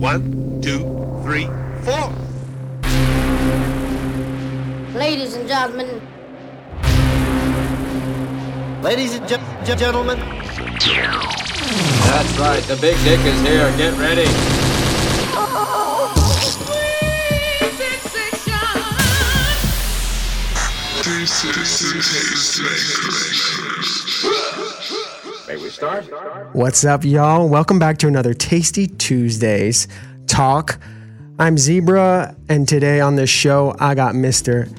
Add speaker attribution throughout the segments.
Speaker 1: One, two, three, four.
Speaker 2: Ladies and gentlemen,
Speaker 3: Ladies and gen- gen- gentlemen,
Speaker 4: That's right, the big dick is here. Get ready. May we start?
Speaker 5: What's up, y'all? Welcome back to another Tasty Tuesdays talk. I'm Zebra, and today on this show, I got Mr.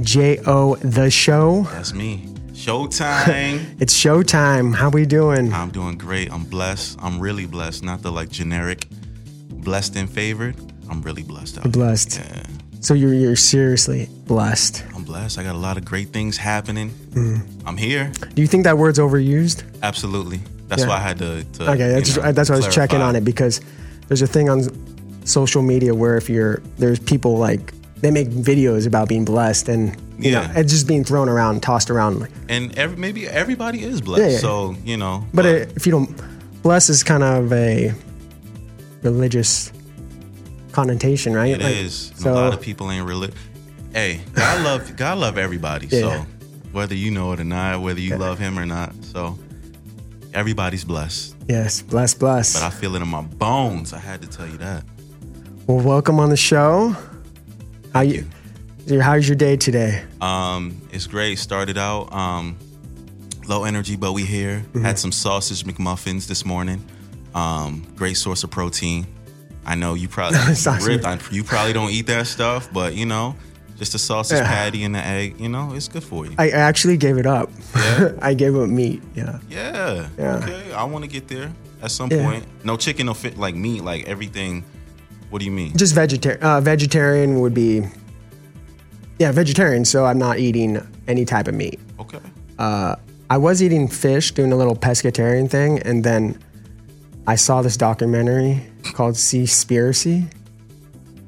Speaker 5: J.O. The Show.
Speaker 6: That's me. Showtime.
Speaker 5: It's showtime. How we doing?
Speaker 6: I'm doing great. I'm blessed. I'm really blessed. Not the like generic blessed and favored. I'm really blessed out.
Speaker 5: Blessed.
Speaker 6: Yeah.
Speaker 5: So you're you're seriously blessed.
Speaker 6: I'm blessed. I got a lot of great things happening.
Speaker 5: Mm.
Speaker 6: I'm here.
Speaker 5: Do you think that word's overused?
Speaker 6: Absolutely. That's
Speaker 5: Yeah.
Speaker 6: why I had to. to
Speaker 5: Okay, that's,
Speaker 6: know,
Speaker 5: that's why I was checking on it because there's a thing on social media where if you're there's people like they make videos about being blessed and you know
Speaker 6: Yeah.
Speaker 5: it's just being thrown around, tossed around.
Speaker 6: And every, maybe everybody is blessed.
Speaker 5: Yeah, yeah.
Speaker 6: So you know.
Speaker 5: But uh if you don't, bless is kind of a religious connotation, right?
Speaker 6: It is.
Speaker 5: Like,
Speaker 6: And a lot of people ain't really. Hey, God love God love everybody.
Speaker 5: Yeah.
Speaker 6: So whether you know it or not, whether you love Him or not, so everybody's blessed.
Speaker 5: yes, bless, bless.
Speaker 6: But I feel it in my bones. I had to tell you that.
Speaker 5: well, welcome on the show. How you? How's your day today?
Speaker 6: Um, it's great. Started out um, low energy, but we here.
Speaker 5: Mm-hmm.
Speaker 6: Had some sausage McMuffins this morning. Um, great source of protein. I know you probably rib- I- you probably don't eat that stuff, but you know, just a sausage
Speaker 5: Yeah.
Speaker 6: patty and the egg. You know, it's good for you.
Speaker 5: I actually gave it up. I gave up meat. Yeah.
Speaker 6: yeah.
Speaker 5: Yeah.
Speaker 6: Okay. I want to get there at some
Speaker 5: Yeah.
Speaker 6: point. No chicken, no fit like meat, like everything. What do you mean?
Speaker 5: Just vegetarian. Uh, vegetarian would be. Yeah, vegetarian. So I'm not eating any type of meat.
Speaker 6: Okay.
Speaker 5: Uh, I was eating fish, doing a little pescatarian thing, and then I saw this documentary called Seaspiracy.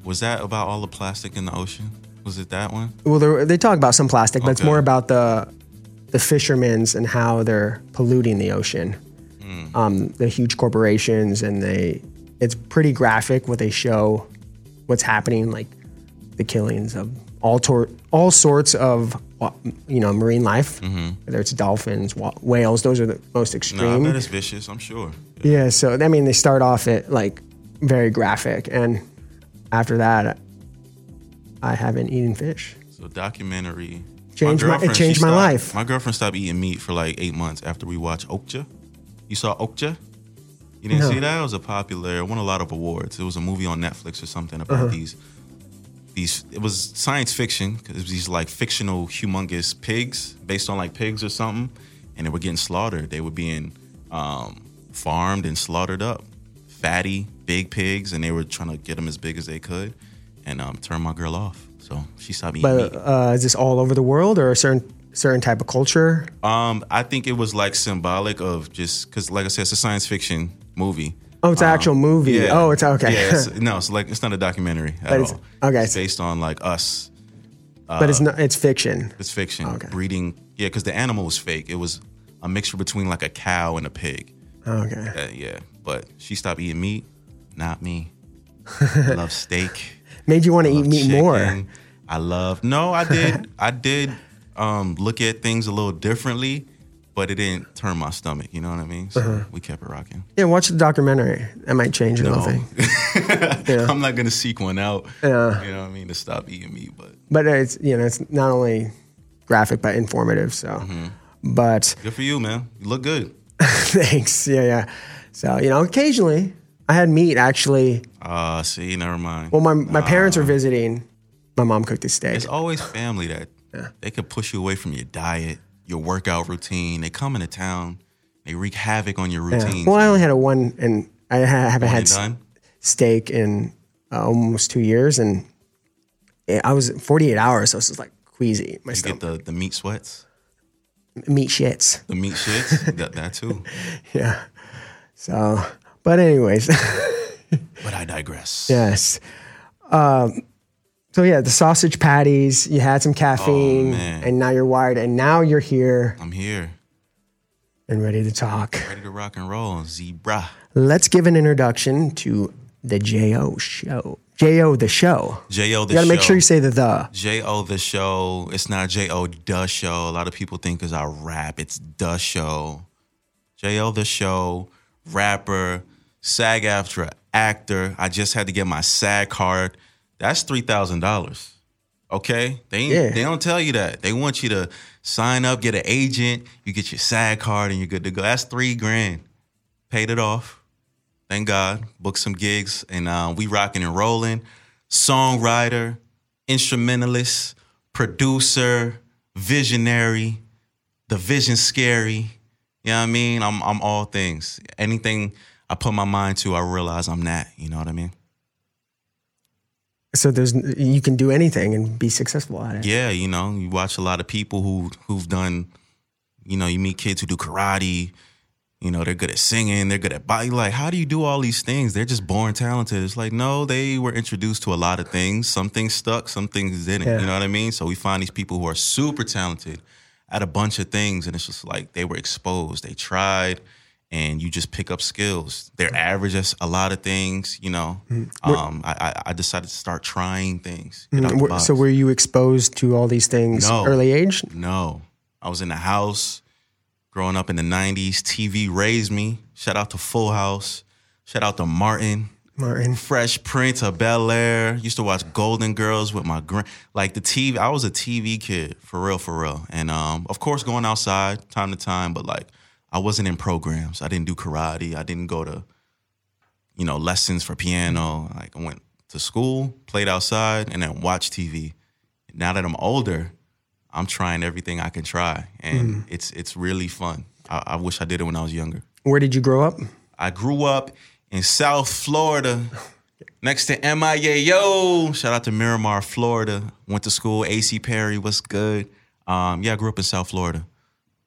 Speaker 6: Was that about all the plastic in the ocean? Was it that one?
Speaker 5: Well, they they talk about some plastic, but it's more about the the fishermen's and how they're polluting the ocean.
Speaker 6: Hmm.
Speaker 5: Um, the huge corporations and they, it's pretty graphic what they show, what's happening, like the killings of all tor- all sorts of you know marine life, whether it's dolphins, wa- whales. Those are the most
Speaker 6: Mm-hmm. No, I
Speaker 5: extreme.
Speaker 6: bet it's vicious. I'm sure.
Speaker 5: Yeah, so I mean, they start off at like very graphic, and after that, I haven't eaten fish.
Speaker 6: So documentary
Speaker 5: Changed my- it changed my
Speaker 6: stopped-
Speaker 5: life.
Speaker 6: My girlfriend stopped eating meat for like eight months after we watched Okja. You saw Okja? You didn't
Speaker 5: No.
Speaker 6: see that? It was a popular, it won a lot of awards. It was a movie on Netflix or something about
Speaker 5: Uh-huh.
Speaker 6: these these. It was science fiction because it was these like fictional, humongous pigs based on like pigs or something, and they were getting slaughtered. They were being um, farmed and slaughtered up, fatty, big pigs, and they were trying to get them as big as they could, and um, turn my girl off. So she stopped eating
Speaker 5: But
Speaker 6: meat.
Speaker 5: uh, is this all over the world or a certain certain type of culture?
Speaker 6: Um, I think it was like symbolic of just because, like I said, it's a science fiction movie.
Speaker 5: Oh, it's an actual movie. Oh, it's okay.
Speaker 6: Yeah, it's, no, it's like it's not a documentary at all.
Speaker 5: okay.
Speaker 6: it's based on like us.
Speaker 5: but it's not. It's fiction.
Speaker 6: It's fiction.
Speaker 5: Okay.
Speaker 6: Breeding. Yeah, because the animal was fake. It was a mixture between like a cow and a pig.
Speaker 5: Okay.
Speaker 6: Uh, yeah, but she stopped eating meat. Not me. I love steak.
Speaker 5: Made you want to eat meat more.
Speaker 6: I love. No, I did. I did um, look at things a little differently, but it didn't turn my stomach. You know what I mean? So
Speaker 5: Uh-huh.
Speaker 6: we kept it rocking.
Speaker 5: Yeah, watch the documentary. That might change
Speaker 6: No.
Speaker 5: thing. Yeah.
Speaker 6: I'm not gonna seek one out.
Speaker 5: Yeah.
Speaker 6: You know what I mean? To stop eating meat, but
Speaker 5: But it's you know it's not only graphic but informative. So,
Speaker 6: Mm-hmm.
Speaker 5: but
Speaker 6: good for you, man. You look good.
Speaker 5: thanks. Yeah, yeah. So you know, occasionally I had meat actually.
Speaker 6: Uh see, never mind.
Speaker 5: Well, my my parents were visiting. My mom cooked a steak.
Speaker 6: It's always family that they could push you away from your diet, your workout routine. They come into town, they wreak havoc on your
Speaker 5: Yeah.
Speaker 6: routine.
Speaker 5: Well, I only had a one, and I haven't
Speaker 6: One
Speaker 5: had steak in uh, almost two years, and I was 48 hours, so it's just like queasy. My
Speaker 6: You
Speaker 5: stomach,
Speaker 6: get the, the meat sweats,
Speaker 5: meat shits.
Speaker 6: the meat shits. that, that too.
Speaker 5: Yeah. So, but anyways,
Speaker 6: But I digress.
Speaker 5: yes. Um, so yeah, the sausage patties. You had some caffeine,
Speaker 6: Oh,
Speaker 5: and now you're wired, and now you're here
Speaker 6: I'm here,
Speaker 5: and ready to talk.
Speaker 6: ready to rock and roll. Zebra.
Speaker 5: Let's give an introduction to the Jo show. Jo the show.
Speaker 6: Jo the
Speaker 5: You gotta
Speaker 6: show.
Speaker 5: make sure you say the the.
Speaker 6: Jo the show. It's not Jo the show. A lot of people think because I rap, it's the show. Jo the show, rapper, SAG-AFTRA actor. I just had to get my SAG card. That's three thousand dollars. Okay, they
Speaker 5: Yeah.
Speaker 6: they don't tell you that. They want you to sign up, get an agent. You get your SAG card, and you're good to go. That's three grand. Paid it off. Thank God. Booked some gigs, and uh, we rocking and rolling. Songwriter, instrumentalist, producer, visionary, the vision scary. You know what I mean? I'm I'm all things. Anything I put my mind to, I realize I'm that. You know what I mean?
Speaker 5: So there's you can do anything and be successful at it.
Speaker 6: Yeah, you know, you watch a lot of people who who've done, you know, you meet kids who do karate. You know, they're good at singing, they're good at body. Like, how do you do all these things? They're just born talented. It's like, no, they were introduced to a lot of things. Some things stuck, some things didn't.
Speaker 5: Yeah.
Speaker 6: You know what I mean? So we find these people who are super talented at a bunch of things, and it's just like they were exposed, they tried, and you just pick up skills. They're mm. average at a lot of things. You know, mm. um, I, I decided to start trying things. get out mm, the
Speaker 5: Were-
Speaker 6: box.
Speaker 5: So were you exposed to all these things
Speaker 6: No.
Speaker 5: early age?
Speaker 6: No. I was in the house growing up in the 90s. TV raised me. Shout out to Full House. Shout out to Martin.
Speaker 5: Martin.
Speaker 6: Fresh Prince of Bel Air. Used to watch Golden Girls with my grand. Like the TV, I was a TV kid for real, for real. And um, of course, going outside time to time, but like I wasn't in programs. I didn't do karate. I didn't go to, you know, lessons for piano. Like I went to school, played outside, and then watched TV. Now that I'm older, I'm trying everything I can try, and it's it's really fun. I, I wish I did it when I was younger.
Speaker 5: Where did you grow up?
Speaker 6: I grew up in South Florida, next to MIA. Yo, shout out to Miramar, Florida. Went to school. AC Perry, what's good? Um, yeah, I grew up in South Florida.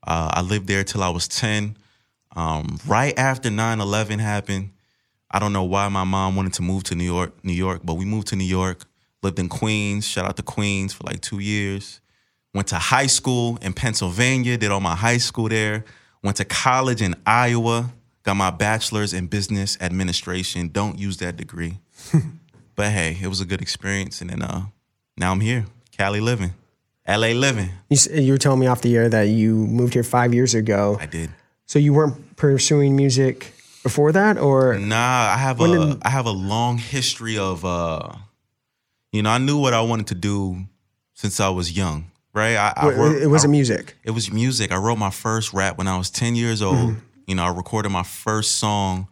Speaker 6: Uh, I lived there till I was 10. Um, right after 9-11 happened, I don't know why my mom wanted to move to New York, New York, but we moved to New York. Lived in Queens. Shout out to Queens for like two years. Went to high school in Pennsylvania. Did all my high school there. Went to college in Iowa. Got my bachelor's in business administration. Don't use that degree. but hey, it was a good experience. And then uh, now I'm here, Cali living, LA living.
Speaker 5: You, you were telling me off the air that you moved here five years ago.
Speaker 6: I did.
Speaker 5: So you weren't pursuing music before that, or
Speaker 6: Nah, I have a
Speaker 5: did-
Speaker 6: I have a long history of uh you know, I knew what I wanted to do since I was young, right? I, I
Speaker 5: it wasn't music.
Speaker 6: It was music. I wrote my first rap when I was 10 years old.
Speaker 5: Mm-hmm.
Speaker 6: You know, I recorded my first song,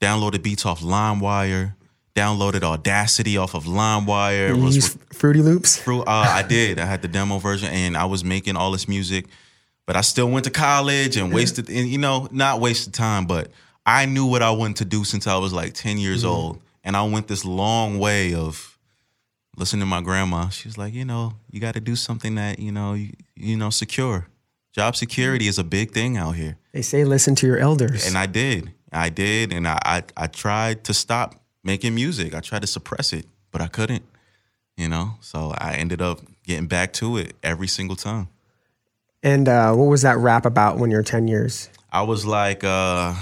Speaker 6: downloaded beats off LimeWire, downloaded Audacity off of LimeWire.
Speaker 5: You
Speaker 6: was
Speaker 5: use Fruity Loops.
Speaker 6: Through, uh, I did. I had the demo version, and I was making all this music. But I still went to college and wasted, and you know, not wasted time. But I knew what I wanted to do since I was like ten years old, and I went this long way of listening to my grandma. She was like, you know, you got to do something that you know, you, you know, secure. Job security is a big thing out here,
Speaker 5: They say listen to your elders.
Speaker 6: and I did. I did, and I, I I tried to stop making music. I tried to suppress it, but I couldn't. You know, so I ended up getting back to it every single time.
Speaker 5: and uh, what was that rap about when you're 10 years?
Speaker 6: I was like, uh,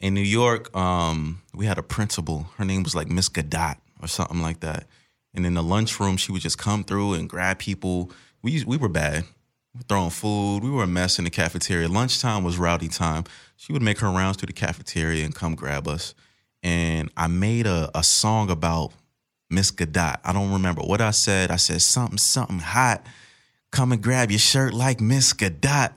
Speaker 6: in New York, um, we had a principal. Her name was like Miss Gadot or something like that. And in the lunchroom, she would just come through and grab people. We we were bad, We throwing food. We were a mess in the cafeteria. Lunchtime was rowdy time. She would make her rounds to the cafeteria and come grab us. And I made a, a song about Miss Godot. I don't remember what I said. I said something something hot come and grab your shirt like Miss Godot.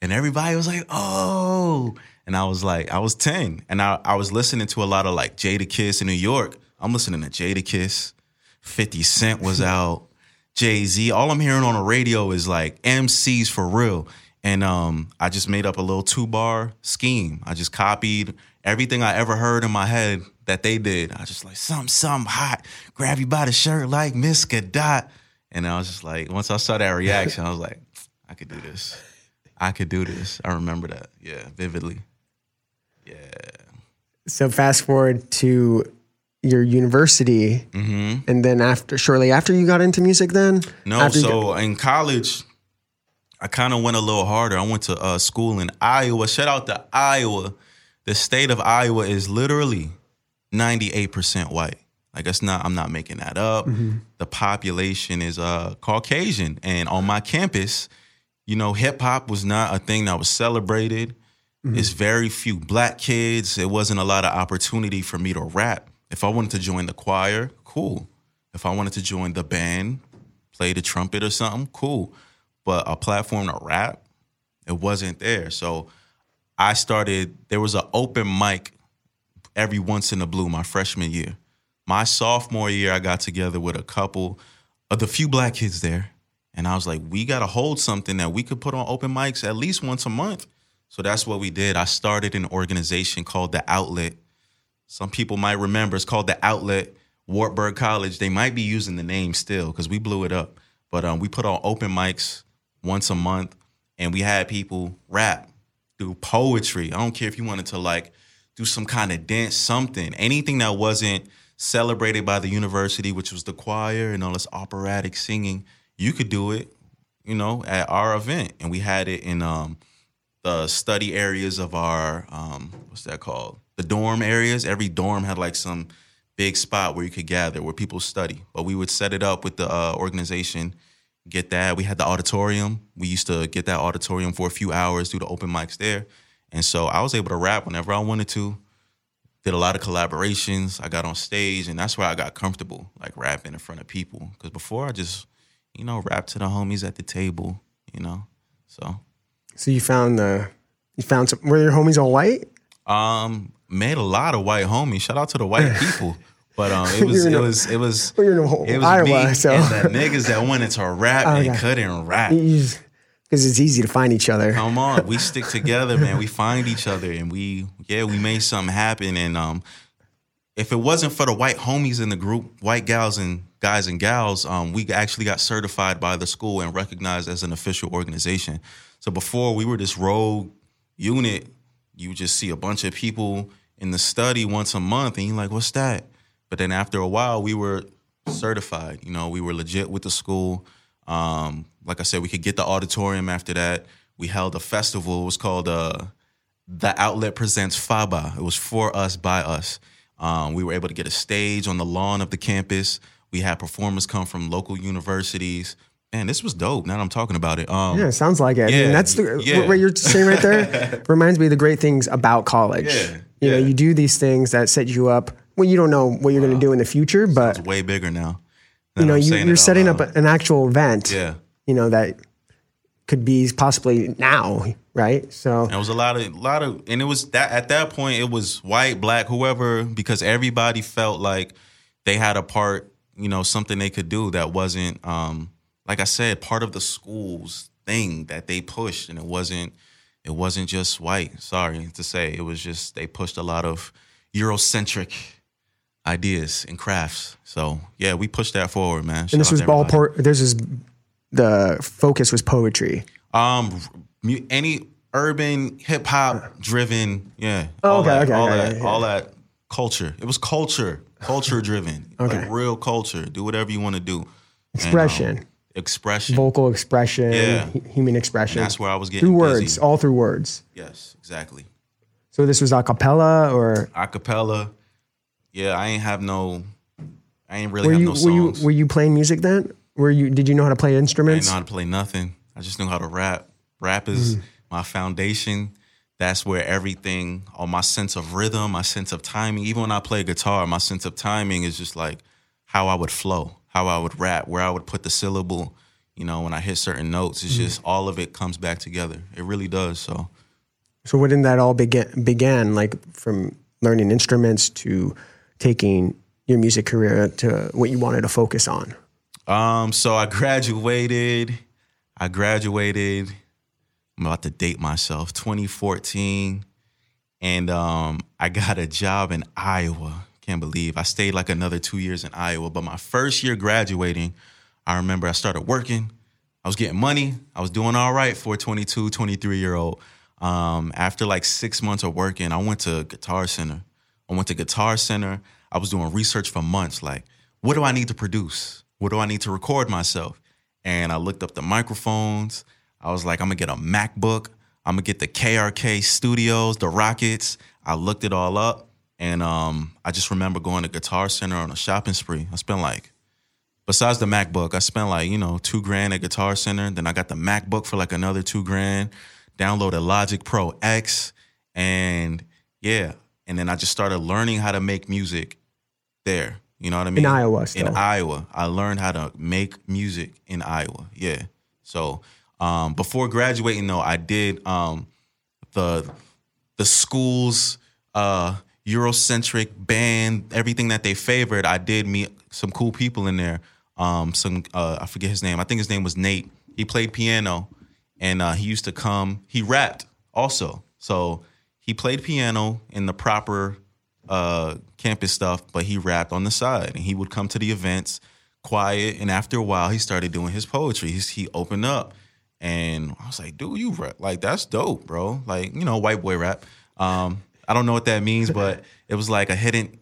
Speaker 6: And everybody was like, oh. And I was like, I was 10. And I, I was listening to a lot of like Jadakiss in New York. I'm listening to Jadakiss. 50 Cent was out. Jay Z. All I'm hearing on the radio is like MCs for real. And um, I just made up a little two bar scheme. I just copied everything I ever heard in my head that they did. I just like something, something hot, grab you by the shirt like Miss Gadot. And I was just like, once I saw that reaction, I was like, I could do this. I could do this. I remember that. Yeah, vividly. Yeah.
Speaker 5: So fast forward to your university, and then after, shortly after you got into music, then
Speaker 6: No, so in college, I kind of went a little harder. I went to uh, school in Iowa. Shout out to Iowa. The state of Iowa is literally 98% white. Like that's not I'm not making that up. The population is uh Caucasian and on my campus, you know, hip hop was not a thing that was celebrated. It's very few black kids. It wasn't a lot of opportunity for me to rap. If I wanted to join the choir, cool. If I wanted to join the band, play the trumpet or something, cool. But a platform to rap, it wasn't there. So I started, there was an open mic every once in a blue my freshman year. My sophomore year, I got together with a couple of the few black kids there. And I was like, we got to hold something that we could put on open mics at least once a month. So that's what we did. I started an organization called The Outlet. Some people might remember it's called The Outlet, Wartburg College. They might be using the name still because we blew it up. But um, we put on open mics once a month and we had people rap, do poetry. I don't care if you wanted to like do some kind of dance, something, anything that wasn't celebrated by the university, which was the choir and all this operatic singing. You could do it, you know, at our event, and we had it in um, the study areas of our um, what's that called? The dorm areas. Every dorm had like some big spot where you could gather where people study. But we would set it up with the uh, organization, get that. We had the auditorium. We used to get that auditorium for a few hours, do the open mics there. And so I was able to rap whenever I wanted to. Did a lot of collaborations. I got on stage, and that's where I got comfortable, like rapping in front of people. Because before I just, you know, rap to the homies at the table, you know. So
Speaker 5: So you found the you found some were your homies all white?
Speaker 6: Um, made a lot of white homies. Shout out to the white people. But um, it was it was it was
Speaker 5: you're in
Speaker 6: it was
Speaker 5: Iowa,
Speaker 6: me
Speaker 5: so-
Speaker 6: and the niggas that wanted to rap and
Speaker 5: Okay.
Speaker 6: couldn't rap.
Speaker 5: Because it's easy to find each other.
Speaker 6: Come on, we stick together, man. We find each other, and we yeah, we made something happen. And um, if it wasn't for the white homies in the group, white gals and guys and gals, um, we actually got certified by the school and recognized as an official organization. So before we were this rogue unit, you would just see a bunch of people in the study once a month, and you're like, "What's that?" But then after a while, we were certified. You know, we were legit with the school. Um, like I said, we could get the auditorium after that. We held a festival. It was called uh, The Outlet Presents FABA. It was for us, by us. Um, we were able to get a stage on the lawn of the campus. We had performers come from local universities. Man, this was dope. Now that I'm talking about it. Um,
Speaker 5: Yeah, it sounds like it. I mean,
Speaker 6: Yeah,
Speaker 5: that's the
Speaker 6: yeah.
Speaker 5: what you're saying right there. reminds me of the great things about college.
Speaker 6: Yeah,
Speaker 5: you know, you do these things that set you up. Well, you don't know what you're going to do in the future, but
Speaker 6: It's way bigger now.
Speaker 5: you know, you, you're setting up an actual event.
Speaker 6: Yeah.
Speaker 5: You know that could be possibly now, right? So
Speaker 6: There was a lot of, a lot of, and it was that at that point it was white, black, whoever, because everybody felt like they had a part, you know, something they could do that wasn't, um, like I said, part of the school's thing that they pushed, and it wasn't, it wasn't just white. Sorry to say, it was just they pushed a lot of Eurocentric ideas and crafts. So yeah, we pushed that forward, man.
Speaker 5: and this was ballpark. This is the focus was poetry.
Speaker 6: Um, any urban hip hop driven, yeah.
Speaker 5: Oh,
Speaker 6: all
Speaker 5: okay,
Speaker 6: that,
Speaker 5: okay,
Speaker 6: all
Speaker 5: okay,
Speaker 6: that, all that culture. It was culture, culture driven,
Speaker 5: Okay.
Speaker 6: like real culture. Do whatever you want to do. And, um,
Speaker 5: Expression. Vocal expression,
Speaker 6: Yeah.
Speaker 5: hu- human expression.
Speaker 6: And that's where I was getting
Speaker 5: through
Speaker 6: busy.
Speaker 5: words, all through words.
Speaker 6: Yes, exactly.
Speaker 5: So this was a cappella, or
Speaker 6: Acapella. Yeah, I ain't have no. I ain't really
Speaker 5: were
Speaker 6: have
Speaker 5: you
Speaker 6: no
Speaker 5: were you
Speaker 6: songs.
Speaker 5: were you playing music then? Were you did you know how to play instruments?
Speaker 6: I didn't know how to play nothing. I just knew how to rap. Rap is
Speaker 5: Mm.
Speaker 6: my foundation. That's where everything, all my sense of rhythm, my sense of timing, even when I play guitar, my sense of timing is just like how I would flow, how I would rap, where I would put the syllable. You know, when I hit certain notes,
Speaker 5: Mm.
Speaker 6: it's just all of it comes back together. It really does. So,
Speaker 5: So when did that all begin? Began like from learning instruments to taking your music career to what you wanted to focus on.
Speaker 6: um, so I graduated. I graduated. I'm about to date myself. 2014, and um, I got a job in Iowa. Can't believe I stayed like another two years in Iowa. But my first year graduating, I remember I started working. I was getting money. I was doing all right for a 22, 23 year old. Um, after like six months of working, I went to Guitar Center. I went to Guitar Center. I was doing research for months. Like, what do I need to produce? What do I need to record myself? And I looked up the microphones. I was like, I'm gonna get a MacBook. I'm gonna get the KRK Studios, the Rokits. I looked it all up. And um, I just remember going to Guitar Center on a shopping spree. I spent like, besides the MacBook, I spent like you know two grand at Guitar Center. Then I got the MacBook for like another two grand. Downloaded Logic Pro X, and yeah, and then I just started learning how to make music there. You know what I mean?
Speaker 5: In Iowa
Speaker 6: In. Iowa, I learned how to make music in Iowa. Yeah. So um, before graduating, though, I did um, the the school's uh, Eurocentric band, everything that they favored. I did meet some cool people in there. Um, some uh, I forget his name. I think his name was Nate. He played piano, and uh, he used to come. He rapped also, so he played piano in the proper uh, campus stuff, but he rapped on the side, and he would come to the events quiet. And after a while, he started doing his poetry. He's, he opened up, and I was like, "Dude, you rap like that's dope, bro! Like you know, white boy rap." Um, I don't know what that means, but it was like a hidden.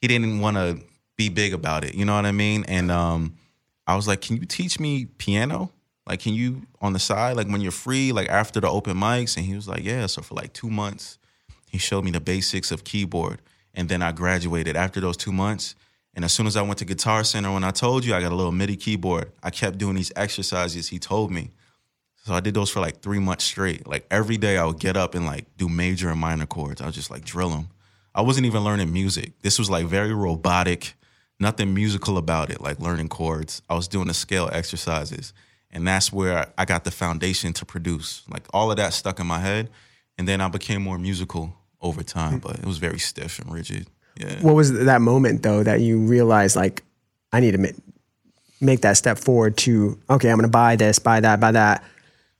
Speaker 6: He didn't want to be big about it. You know what I mean? And um, I was like, "Can you teach me piano? Like, can you on the side, like when you're free, like after the open mics?" And he was like, "Yeah." So for like two months, he showed me the basics of keyboard, and then I graduated after those two months. And as soon as I went to Guitar Center, when I told you I got a little MIDI keyboard, I kept doing these exercises he told me. So I did those for like three months straight. Like every day I would get up and like do major and minor chords. I would just like drill them. I wasn't even learning music. This was like very robotic, nothing musical about it, like learning chords. I was doing the scale exercises. And that's where I got the foundation to produce. Like all of that stuck in my head. And then I became more musical over time, but it was very stiff and rigid. Yeah.
Speaker 5: What was that moment though that you realized like I need to make, make that step forward to okay, I'm going to buy this, buy that, buy that,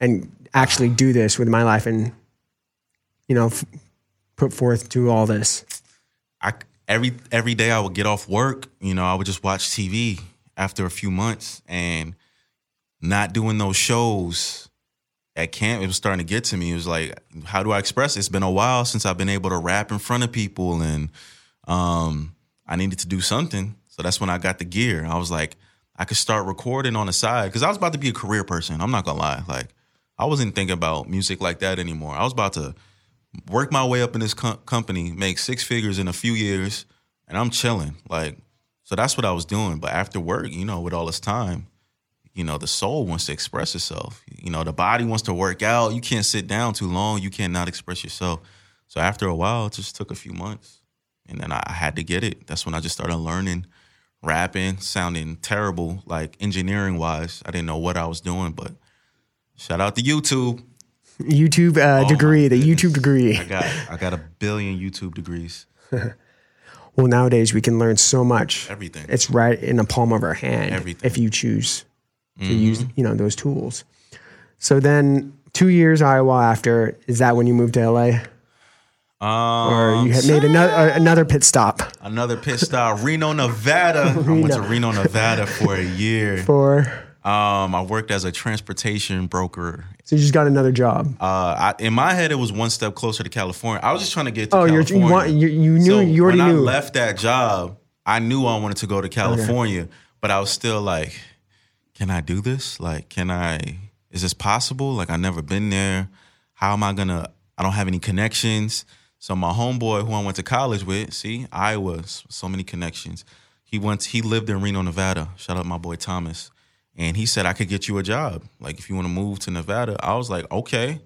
Speaker 5: and actually do this with my life and you know f- put forth to all this.
Speaker 6: I every every day I would get off work, you know, I would just watch TV after a few months and not doing those shows at camp, it was starting to get to me. It was like, how do I express it? It's been a while since I've been able to rap in front of people and um, I needed to do something. So that's when I got the gear. I was like, I could start recording on the side because I was about to be a career person. I'm not gonna lie. Like, I wasn't thinking about music like that anymore. I was about to work my way up in this co- company, make six figures in a few years, and I'm chilling. Like, so that's what I was doing. But after work, you know, with all this time, you know, the soul wants to express itself. You know, the body wants to work out. You can't sit down too long. You cannot express yourself. So after a while, it just took a few months. And then I I had to get it. That's when I just started learning rapping, sounding terrible, like engineering wise. I didn't know what I was doing, but shout out to YouTube.
Speaker 5: YouTube uh,
Speaker 6: Oh,
Speaker 5: degree, the. YouTube degree.
Speaker 6: I got I got a billion YouTube degrees.
Speaker 5: Well, nowadays we can learn so much.
Speaker 6: Everything.
Speaker 5: It's right in the palm of our hand.
Speaker 6: Everything.
Speaker 5: If you choose to
Speaker 6: Mm-hmm.
Speaker 5: use, you know, those tools. So then, two years Iowa after, is that when you moved to LA,
Speaker 6: Um,
Speaker 5: or you had made another uh, another pit stop
Speaker 6: another pit stop, Reno, Nevada. I went to Reno, Nevada for a year.
Speaker 5: for?
Speaker 6: Um, I worked as a transportation broker.
Speaker 5: So you just got another job.
Speaker 6: Uh, I, in my head, it was one step closer to California. I was just trying to get to
Speaker 5: Oh, you're-
Speaker 6: California.
Speaker 5: you want- you- you knew-
Speaker 6: So
Speaker 5: you already
Speaker 6: when
Speaker 5: knew.
Speaker 6: I left that job, I knew I wanted to go to California, but I was still like, can I do this? Like, can I? Is this possible? Like, I've never been there. How am I gonna? I don't have any connections. So my homeboy, who I went to college with, see, Iowa, so many connections. He went. He lived in Reno, Nevada. Shout out my boy Thomas. And he said I could get you a job. Like if you want to move to Nevada. I was like, okay.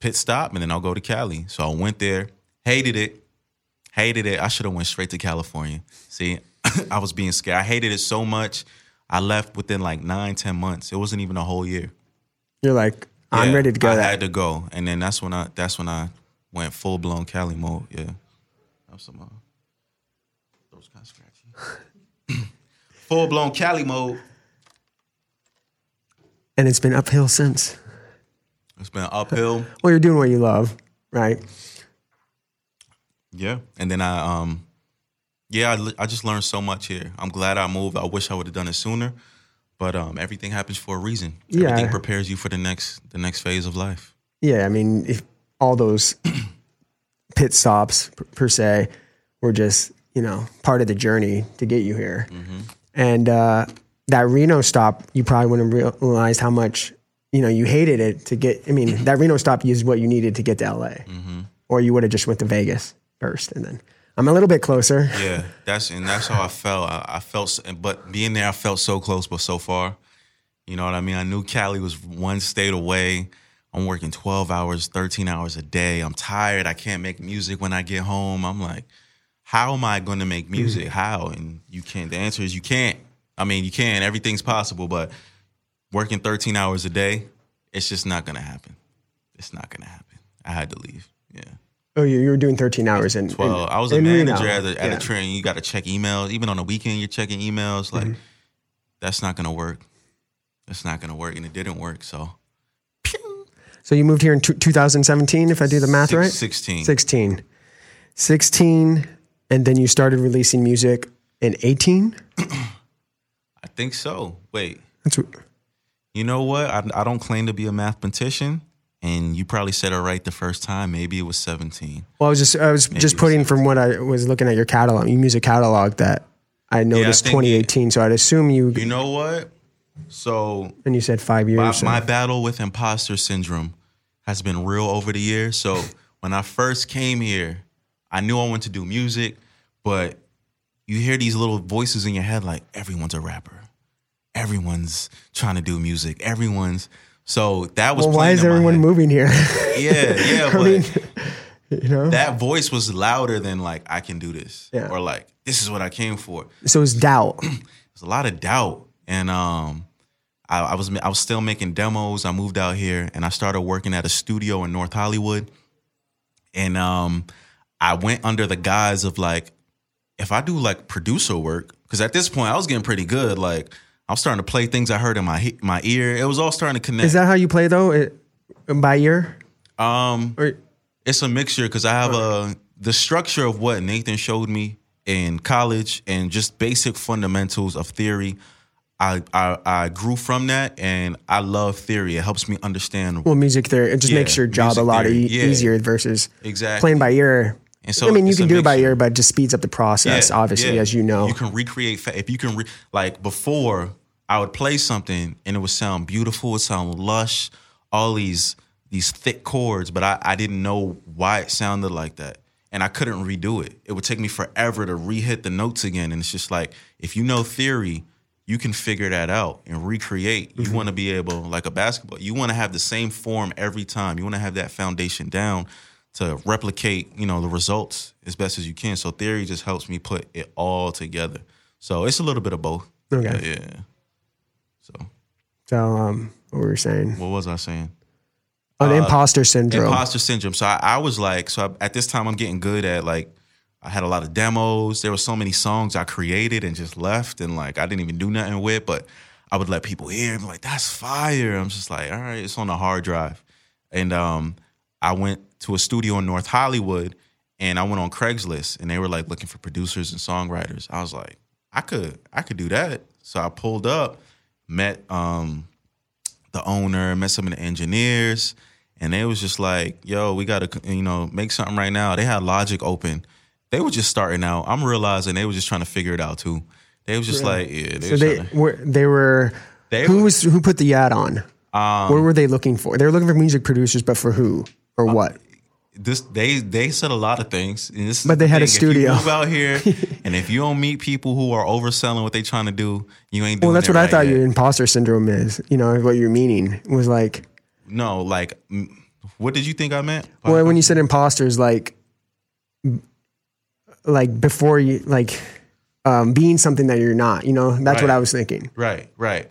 Speaker 6: Pit stop, and then I'll go to Cali. So I went there, hated it, hated it. I should have went straight to California. See, I was being scared. I hated it so much. I left within like nine, ten months. It wasn't even a whole year.
Speaker 5: You're like, I'm
Speaker 6: Yeah,
Speaker 5: ready to go.
Speaker 6: I
Speaker 5: that.
Speaker 6: had to go, and then that's when I that's when I went full blown Cali mode. Yeah, have some. Uh, those kind of scratchy. full blown Cali mode.
Speaker 5: And it's been uphill since.
Speaker 6: It's been uphill.
Speaker 5: Well, you're doing what you love, right?
Speaker 6: Yeah, and then I um, yeah, I, I just learned so much here. I'm glad I moved. I wish I would have done it sooner, but um, everything happens for a reason.
Speaker 5: Yeah.
Speaker 6: Everything prepares you for the next the next phase of life.
Speaker 5: Yeah, I mean, if all those pit stops per, per se were just you know part of the journey to get you here, and uh, that Reno stop, you probably wouldn't have realized how much you know you hated it to get. I mean, that Reno stop is what you needed to get to LA, mm-hmm. or you would have just went to Vegas first, and then I'm a little bit closer.
Speaker 6: Yeah, that's and that's how I felt. I, I felt, but being there, I felt so close, but so far. You know what I mean? I knew Cali was one state away. I'm working 12 hours, 13 hours a day. I'm tired. I can't make music when I get home. I'm like, how am I going to make mm. music? How? And you can't. The answer is you can't. I mean, you can. Everything's possible, but working 13 hours a day, it's just not going to happen. It's not going to happen. I had to leave. Yeah.
Speaker 5: Oh, you, you were doing 13 hours in.
Speaker 6: Well,
Speaker 5: in-
Speaker 6: I was a
Speaker 5: Reno.
Speaker 6: manager at, a, at
Speaker 5: Yeah.
Speaker 6: a train. You got to check emails. Even on the weekend, you're checking emails. Like,
Speaker 5: Mm-hmm.
Speaker 6: that's not going to work. That's not going to work. And it didn't work. So,
Speaker 5: So you moved here in two 2017, if I do the math
Speaker 6: Six-
Speaker 5: right?
Speaker 6: 16.
Speaker 5: 16. 16, and then you started releasing music in 18?
Speaker 6: I think so. Wait,
Speaker 5: That's what,
Speaker 6: you know what? I, I don't claim to be a mathematician. And you probably said it right the first time. Maybe it was 17.
Speaker 5: well, I was just I was just
Speaker 6: it's
Speaker 5: putting from what I was looking at your catalog, your music catalog that I noticed
Speaker 6: think
Speaker 5: 2018. so I'd assume you,
Speaker 6: You know what? So,
Speaker 5: and you said five years.
Speaker 6: my,
Speaker 5: so-
Speaker 6: my battle with imposter syndrome has been real over the years. So when I first came here, I knew I wanted to do music, but you hear these little voices in your head like everyone's a rapper, everyone's trying to do music, everyone's. So that was
Speaker 5: well, why is everyone moving here?
Speaker 6: Yeah, yeah,
Speaker 5: I
Speaker 6: but
Speaker 5: mean, you know,
Speaker 6: that voice was louder than like I can do this,
Speaker 5: Yeah.
Speaker 6: or like this is what I came for.
Speaker 5: so it's doubt.
Speaker 6: There's a lot of doubt, and um, I, I was I was still making demos. I moved out here, and I started working at a studio in North Hollywood, and um, I went under the guise of like, if I do like producer work, because at this point I was getting pretty good. Like I was starting to play things I heard in my my ear. It was all starting to connect.
Speaker 5: Is that how you play though? It, by ear?
Speaker 6: um,
Speaker 5: Or,
Speaker 6: it's a mixture because I have a the structure of what Nathan showed me in college and just basic fundamentals of theory. I, I I grew from that and I love theory. It helps me understand
Speaker 5: well, music theory. It just
Speaker 6: Yeah,
Speaker 5: makes your job a lot e-
Speaker 6: yeah.
Speaker 5: easier versus
Speaker 6: exactly
Speaker 5: playing by ear.
Speaker 6: And so
Speaker 5: I mean, you can do it by ear, but it just speeds up the process,
Speaker 6: Yeah,
Speaker 5: obviously,
Speaker 6: yeah.
Speaker 5: as you know.
Speaker 6: You can recreate fa- if you can re- like before I would play something and it would sound beautiful, it sound lush, all these these thick chords, but I, I didn't know why it sounded like that. And I couldn't redo it. It would take me forever to re-hit the notes again. And it's just like if you know theory, you can figure that out and recreate. You mm-hmm. want to be able, like a basketball, you want to have the same form every time. You want to have that foundation down to replicate, you know, the results as best as you can. So theory just helps me put it all together. So it's a little bit of both.
Speaker 5: Okay.
Speaker 6: Yeah. So
Speaker 5: so, um, what were you saying?
Speaker 6: what was I saying?
Speaker 5: Oh, the imposter syndrome.
Speaker 6: Imposter syndrome. So I, I was like, so I, at this time, I'm getting good at like, I had a lot of demos. There were so many songs I created and just left, and like I didn't even do nothing with. But I would let people hear, and be like, "That's fire." I'm just like, "All right, it's on a hard drive." And um, I went to a studio in North Hollywood, and I went on Craigslist, and they were like looking for producers and songwriters. I was like, I could, I could do that. So I pulled up, met um, the owner, met some of the engineers, and they was just like, "Yo, we got to, you know, make something right now." They had Logic open. They were just starting out. I'm realizing they were just trying to figure it out too. They was just like, yeah, they
Speaker 5: so they
Speaker 6: to-
Speaker 5: were, they were,
Speaker 6: They
Speaker 5: who was, who put the ad on?
Speaker 6: Um,
Speaker 5: what were they looking for? They were looking for music producers, but for who or
Speaker 6: Uh,
Speaker 5: what?
Speaker 6: This they they said a lot of things.
Speaker 5: But they
Speaker 6: the
Speaker 5: had a studio.
Speaker 6: If you move out here, and if you don't meet people who are overselling what they're trying to do, you ain't doing.
Speaker 5: Well, that's what I thought
Speaker 6: yet.
Speaker 5: your imposter syndrome is. You know, what you're meaning was like,
Speaker 6: No, like, what did you think I meant?
Speaker 5: well, when you said imposters, like, like before you, like, um, being something that you're not, you know, that's what I was thinking.
Speaker 6: Right, right.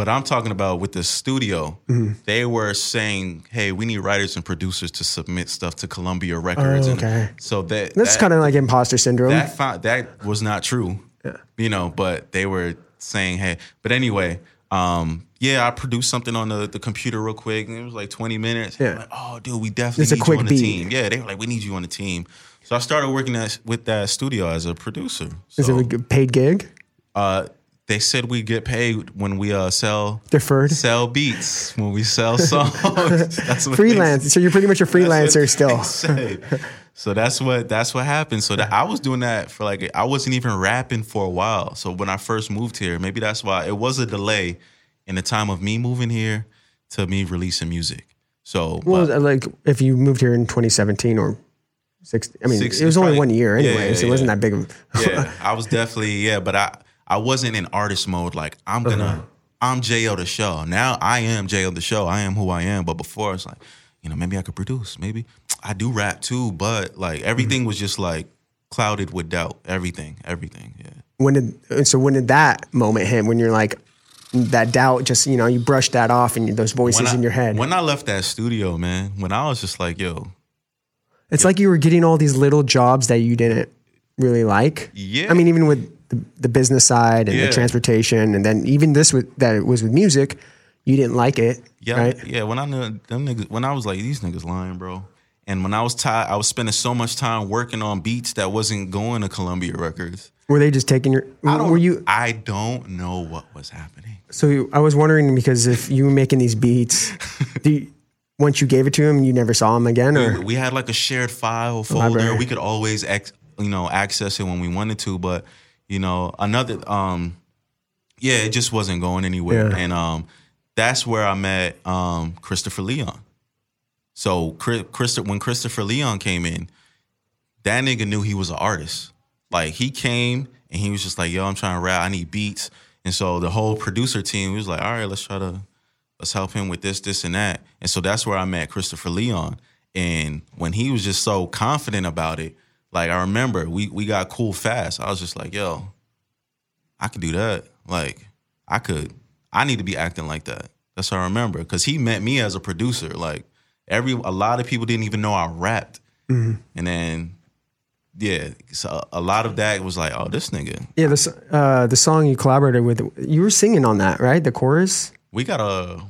Speaker 6: But I'm talking about with the studio,
Speaker 5: Mm-hmm.
Speaker 6: they were saying, "Hey, we need writers and producers to submit stuff to Columbia Records."
Speaker 5: Oh,
Speaker 6: and
Speaker 5: okay.
Speaker 6: so that
Speaker 5: That's
Speaker 6: that,
Speaker 5: kind of like imposter syndrome.
Speaker 6: that fi- that was not true. Yeah. You know, but they were saying, "Hey," but anyway, um, yeah, I produced something on the, the computer real quick, and it was like 20 minutes.
Speaker 5: Yeah.
Speaker 6: I'm like, oh, dude, we definitely
Speaker 5: It's
Speaker 6: need you on the
Speaker 5: beat.
Speaker 6: team. Yeah, they were like, "We need you on the team." So I started working at, with that studio as a producer.
Speaker 5: is it a good paid gig?
Speaker 6: uh, they said we get paid when we uh, sell
Speaker 5: Deferred?
Speaker 6: sell beats when we sell songs. that's what
Speaker 5: Freelance. So you're pretty much a freelancer still.
Speaker 6: So that's what that's what happened. So that I was doing that for like I wasn't even rapping for a while. So when I first moved here, maybe that's why it was a delay in the time of me moving here to me releasing music. So
Speaker 5: Well,
Speaker 6: but-
Speaker 5: like if you moved here in 2017 or Six. I mean,
Speaker 6: Six-
Speaker 5: it was only one year
Speaker 6: yeah,
Speaker 5: anyway, so it
Speaker 6: yeah.
Speaker 5: wasn't that big of.
Speaker 6: yeah, I was definitely yeah, but I I wasn't in artist mode. Like I'm gonna
Speaker 5: Uh-huh.
Speaker 6: I'm Jo the show. Now I am Jo the show. I am who I am. But before it's like, you know, maybe I could produce. Maybe I do rap too. But like everything was just like clouded with doubt. Everything, everything. Yeah.
Speaker 5: When did so when did that moment hit? When you're like that doubt, just you know, you brushed that off, and those voices
Speaker 6: I-
Speaker 5: in your head.
Speaker 6: When I left that studio, man, when I was just like, yo,
Speaker 5: It's like you were getting all these little jobs that you didn't really like.
Speaker 6: Yeah.
Speaker 5: I mean, even with the, the business side and
Speaker 6: Yeah.
Speaker 5: the transportation, and then even this with that it was with music, you didn't like it.
Speaker 6: Yeah,
Speaker 5: Right.
Speaker 6: yeah. When I knew them niggas, when I was like, these niggas lying, bro. And when I was tired, I was spending so much time working on beats that wasn't going to Columbia Records.
Speaker 5: Were they just taking your?
Speaker 6: I don't,
Speaker 5: were you?
Speaker 6: I don't know what was happening.
Speaker 5: So I was wondering because if you were making these beats, do you, once you gave it to him, you never saw him again, or
Speaker 6: We had like a shared file folder.
Speaker 5: Library.
Speaker 6: We could always, ex, you know, access it when we wanted to. But you know, another, um, yeah, it just wasn't going anywhere.
Speaker 5: Yeah.
Speaker 6: And um, that's where I met um, Christopher Leon. So Chris, when Christopher Leon came in, that nigga knew he was an artist. Like he came and he was just like, "Yo, I'm trying to rap. I need beats." And so the whole producer team was like, "All right, let's try to let's help him with this, this, and that." And so that's where I met Christopher Leon. And when he was just so confident about it, like I remember we we got cool fast. I was just like, "Yo, I could do that. Like I could. I need to be acting like that." That's what I remember because he met me as a producer. Like every a lot of people didn't even know I rapped, and then yeah, so a lot of that was like, oh, this nigga.
Speaker 5: yeah, the uh, the song you collaborated with, you were singing on that, right? The chorus.
Speaker 6: We got a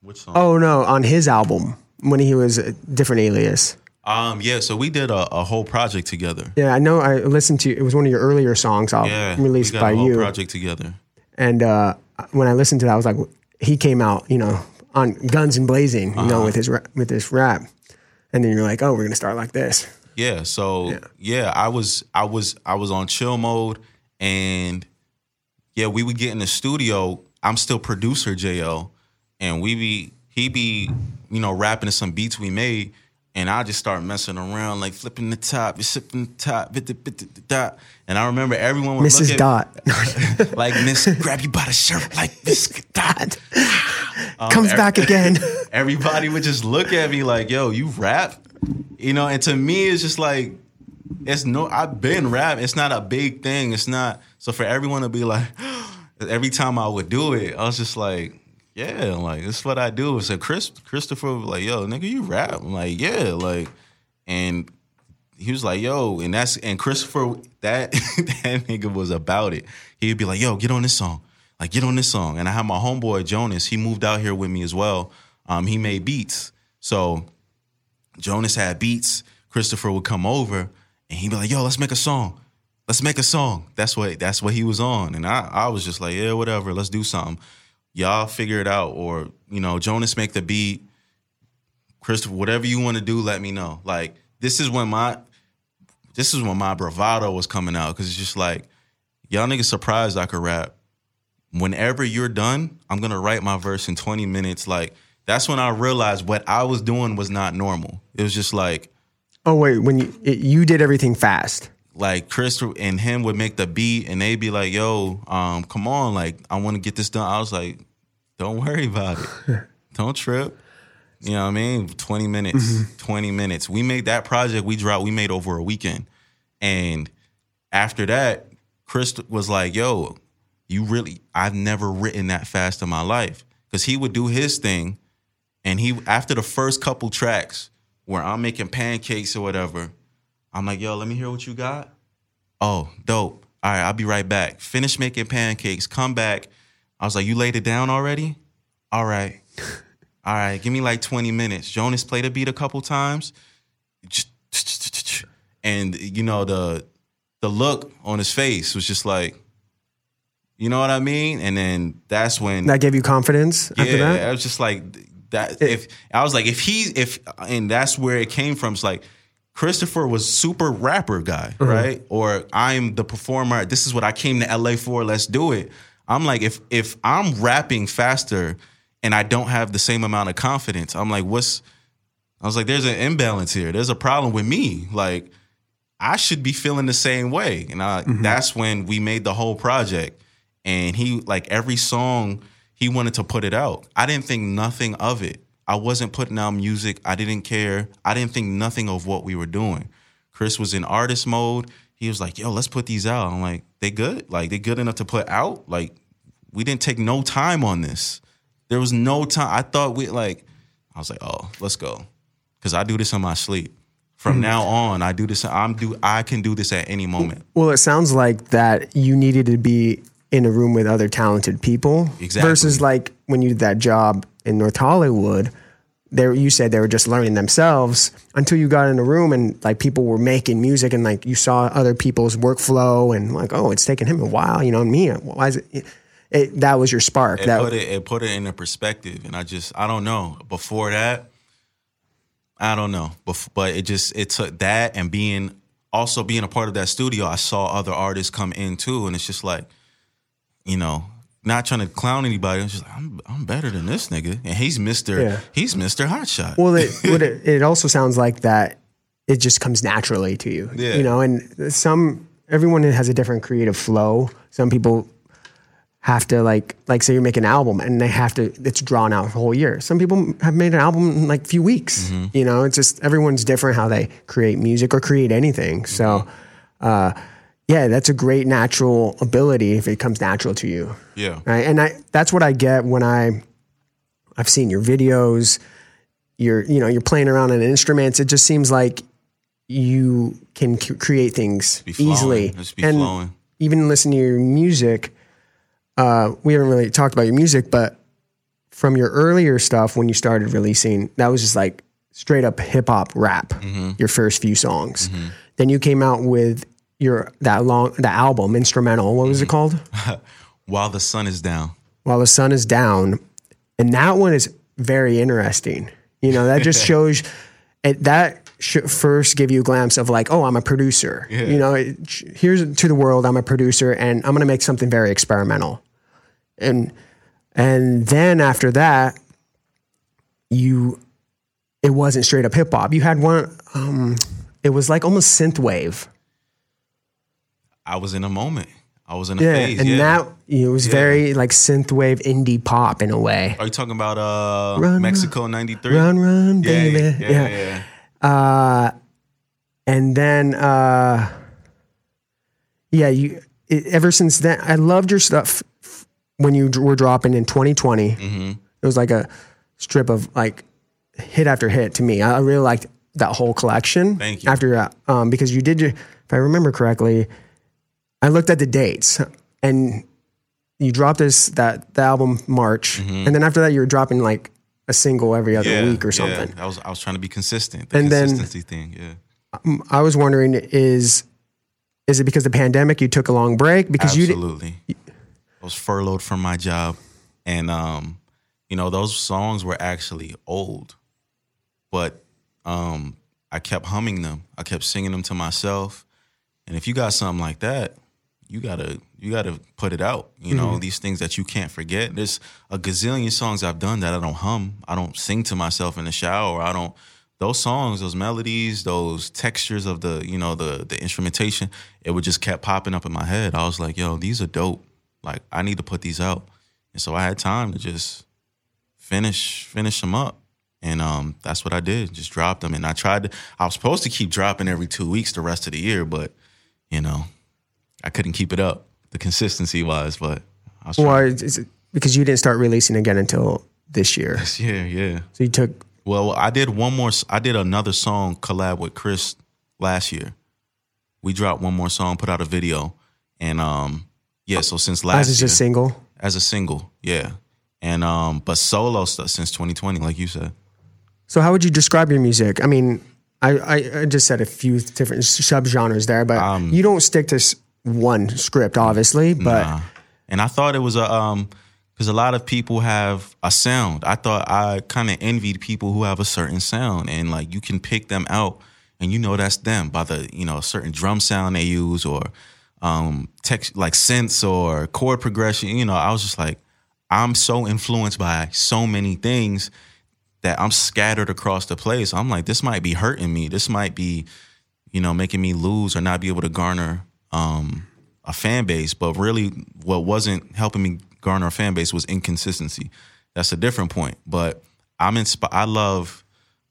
Speaker 6: which song?
Speaker 5: Oh no, on his album when he was a different alias.
Speaker 6: Um, yeah. So we did a, a whole project together.
Speaker 5: Yeah, I know. I listened to it was one of your earlier songs off,
Speaker 6: Yeah,
Speaker 5: released by
Speaker 6: a whole
Speaker 5: you.
Speaker 6: project together.
Speaker 5: And uh, when I listened to that, I was like, he came out, you know, on guns and blazing, you
Speaker 6: Uh-huh.
Speaker 5: know, with his with this rap. And then you're like, oh, we're gonna start like this.
Speaker 6: Yeah. So yeah. I was I was I was on chill mode, and yeah, we would get in the studio. I'm still producer JL, and we be he be you know rapping to some beats we made. And I just start messing around, like flipping the top, just flipping the top, bit the bit the dot. And I remember everyone would look
Speaker 5: Mrs. Dot
Speaker 6: like Miss grab you by the shirt like Miss Dot.
Speaker 5: Um, comes
Speaker 6: every-
Speaker 5: back again.
Speaker 6: Everybody would just look at me like, "Yo, you rap?" You know, and to me, it's just like, it's no. I've been rap. It's not a big thing. It's not. So for everyone to be like, every time I would do it, I was just like, yeah, like this is what I do. So Chris, Christopher, was like, yo, nigga, you rap? I'm like, yeah, like, and he was like, yo, and that's and Christopher, that that nigga was about it. He'd be like, yo, get on this song, like get on this song. And I had my homeboy Jonas. He moved out here with me as well. Um, he made beats, so Jonas had beats. Christopher would come over and he'd be like, yo, let's make a song. Let's make a song. That's what that's what he was on. And I, I was just like, yeah, whatever, let's do something. Y'all figure it out. Or, you know, Jonas make the beat. Christopher, whatever you want to do, let me know. Like, this is when my this is when my bravado was coming out. Cause it's just like, y'all niggas surprised I could rap. Whenever you're done, I'm gonna write my verse in 20 minutes. Like, that's when I realized what I was doing was not normal. It was just like,
Speaker 5: oh wait, when you it, you did everything fast.
Speaker 6: like Chris and him would make the beat and they'd be like, yo, um, come on, like I want to get this done. I was like, don't worry about it. don't trip. You know what I mean? 20 minutes, mm-hmm. 20 minutes. We made that project we dropped, we made over a weekend. And after that, Chris was like, yo, you really, I've never written that fast in my life. Cause he would do his thing. And he, after the first couple tracks where I'm making pancakes or whatever, I'm like, yo, let me hear what you got. Oh, dope. All right, I'll be right back. Finish making pancakes, come back. I was like, you laid it down already? All right. All right, give me like 20 minutes. Jonas played a beat a couple times. And you know, the the look on his face was just like, you know what I mean? And then that's when
Speaker 5: That gave you confidence after
Speaker 6: yeah,
Speaker 5: that.
Speaker 6: I was just like that. If I was like, if he, if, and that's where it came from. It's like Christopher was super rapper guy,
Speaker 5: Uh-huh.
Speaker 6: right? Or I'm the performer. This is what I came to LA for. Let's do it. I'm like, if if I'm rapping faster and I don't have the same amount of confidence, I'm like, what's I was like, there's an imbalance here. There's a problem with me. Like, I should be feeling the same way. And I, mm-hmm. that's when we made the whole project. And he, like, every song, he wanted to put it out. I didn't think nothing of it. I wasn't putting out music. I didn't care. I didn't think nothing of what we were doing. Chris was in artist mode. He was like, yo, let's put these out. I'm like, they good? Like, they good enough to put out? Like, we didn't take no time on this. There was no time. I thought we, like, I was like, oh, let's go. Cause I do this in my sleep. From hmm. now on, I do this. I'm do. I can do this at any moment.
Speaker 5: Well, it sounds like that you needed to be in a room with other talented people.
Speaker 6: Exactly.
Speaker 5: Versus like when you did that job in North Hollywood, there you said they were just learning themselves until you got in the room and like people were making music and like you saw other people's workflow and like oh it's taking him a while you know me why is it, it that was your spark
Speaker 6: It
Speaker 5: that
Speaker 6: put it. It put it in a perspective, and I just. I don't know. Before that, I don't know. Bef- But it just. It took that and being also being a part of that studio. I saw other artists come in too, and it's just like, you know. Not trying to clown anybody. I'm just like, I'm, I'm better than this nigga. And he's Mr.
Speaker 5: Yeah.
Speaker 6: He's Mr. Hotshot.
Speaker 5: well it, it it also sounds like that it just comes naturally to you
Speaker 6: Yeah.
Speaker 5: you know and some everyone has a different creative flow some people have to like like say you make an album and they have to it's drawn out for a whole year some people have made an album in like a few weeks you know it's just everyone's different how they create music or create anything so uh yeah that's a great natural ability if it comes natural to you
Speaker 6: yeah.
Speaker 5: right? And I that's what I get when I I've seen your videos. You're you know you're playing around on instruments. It just seems like you can c- create things easily.
Speaker 6: Just be
Speaker 5: and
Speaker 6: flowing.
Speaker 5: even listen to your music. Uh, we haven't really talked about your music, but from your earlier stuff when you started releasing, that was just like straight up hip hop rap.
Speaker 6: Mm-hmm.
Speaker 5: Your first few songs. Then you came out with your that long the album instrumental. What
Speaker 6: Mm-hmm.
Speaker 5: was it called?
Speaker 6: While the sun is down.
Speaker 5: while the sun is down. And that one is very interesting. You know, that just shows it, that sh- first give you a glimpse of like, oh, I'm a producer. You know, it, here's to the world, I'm a producer and I'm going to make something very experimental. And and then after that, you it wasn't straight up hip hop. You had one um it was like almost synth wave.
Speaker 6: I was in a moment. I was in a
Speaker 5: Yeah,
Speaker 6: phase.
Speaker 5: and
Speaker 6: yeah.
Speaker 5: that it was very like synth wave indie pop in a way.
Speaker 6: Are you talking about uh
Speaker 5: Run,
Speaker 6: Mexico '93?
Speaker 5: Run, run,
Speaker 6: yeah,
Speaker 5: baby.
Speaker 6: yeah,
Speaker 5: Yeah.
Speaker 6: yeah, yeah.
Speaker 5: Uh, and then, uh, yeah, you. It, ever since then, I loved your stuff when you were dropping in 2020.
Speaker 6: Mm-hmm.
Speaker 5: It was like a strip of like hit after hit to me. I really liked that whole collection.
Speaker 6: Thank you.
Speaker 5: After uh, um, because you did, your, if I remember correctly, I looked at the dates and you dropped this that the album March, and then after that you were dropping like a single every other
Speaker 6: Mm-hmm. Yeah,
Speaker 5: week or
Speaker 6: yeah.
Speaker 5: something.
Speaker 6: I was I was trying to be consistent. The
Speaker 5: And then-
Speaker 6: consistency thing. Yeah.
Speaker 5: I was wondering is is it because the pandemic you took a long break because you
Speaker 6: Absolutely. I was furloughed from my job, and um, you know those songs were actually old, but um, I kept humming them. I kept singing them to myself. And if you got something like that, you gotta you gotta put it out. You know
Speaker 5: Mm-hmm.
Speaker 6: these things that you can't forget. There's a gazillion songs I've done that I don't hum. I don't sing to myself in the shower. I don't. Those songs, those melodies, those textures of the you know the the instrumentation, it would just kept popping up in my head. I was like, yo, these are dope. Like I need to put these out. And so I had time to just finish finish them up. And um, that's what I did. Just dropped them. And I tried to. I was supposed to keep dropping every two weeks the rest of the year, but you know, I couldn't keep it up the consistency wise. But I was
Speaker 5: or is it because you didn't start releasing again until this year.
Speaker 6: this year. Yeah.
Speaker 5: So you took
Speaker 6: Well, I did one more. I did another song collab with Chris last year. We dropped one more song, put out a video, and um, yeah. So since last
Speaker 5: as is
Speaker 6: year,
Speaker 5: a single.
Speaker 6: as a single, yeah, and um, but solo stuff since 2020, like you said.
Speaker 5: So how would you describe your music? I mean, I, I, I just said a few different subgenres there, but
Speaker 6: Um,
Speaker 5: you don't stick to one script, obviously. But
Speaker 6: Nah. And I thought it was a um because a lot of people have a sound. I thought I kind of envied people who have a certain sound and like you can pick them out and you know that's them by the you know a certain drum sound they use or um text like synths or chord progression. You know, I was just like I'm so influenced by so many things that I'm scattered across the place. I'm like, this might be hurting me. This might be, you know, making me lose or not be able to garner um, a fan base. But really, what wasn't helping me garner a fan base was inconsistency. That's a different point. But I'm inspired. I love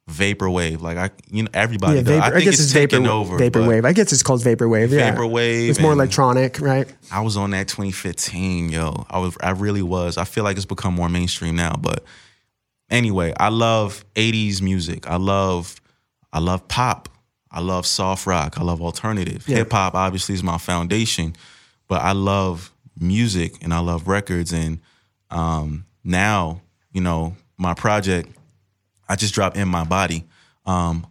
Speaker 6: vaporwave. Like I, you know, everybody.
Speaker 5: Yeah,
Speaker 6: does.
Speaker 5: vapor,
Speaker 6: I
Speaker 5: I,
Speaker 6: think
Speaker 5: guess
Speaker 6: it's,
Speaker 5: it's
Speaker 6: taking
Speaker 5: vapor,
Speaker 6: over.
Speaker 5: vaporwave. I guess it's called vaporwave. Yeah,
Speaker 6: Vaporwave
Speaker 5: It's more electronic, right?
Speaker 6: I was on that 2015, yo. I was I really was. I feel like it's become more mainstream now, but anyway, I love 80s music. I love I love pop. I love soft rock. I love alternative.
Speaker 5: Yeah.
Speaker 6: Hip hop obviously is my foundation, but I love music and I love records and um now, you know, my project I just dropped in my body. Um,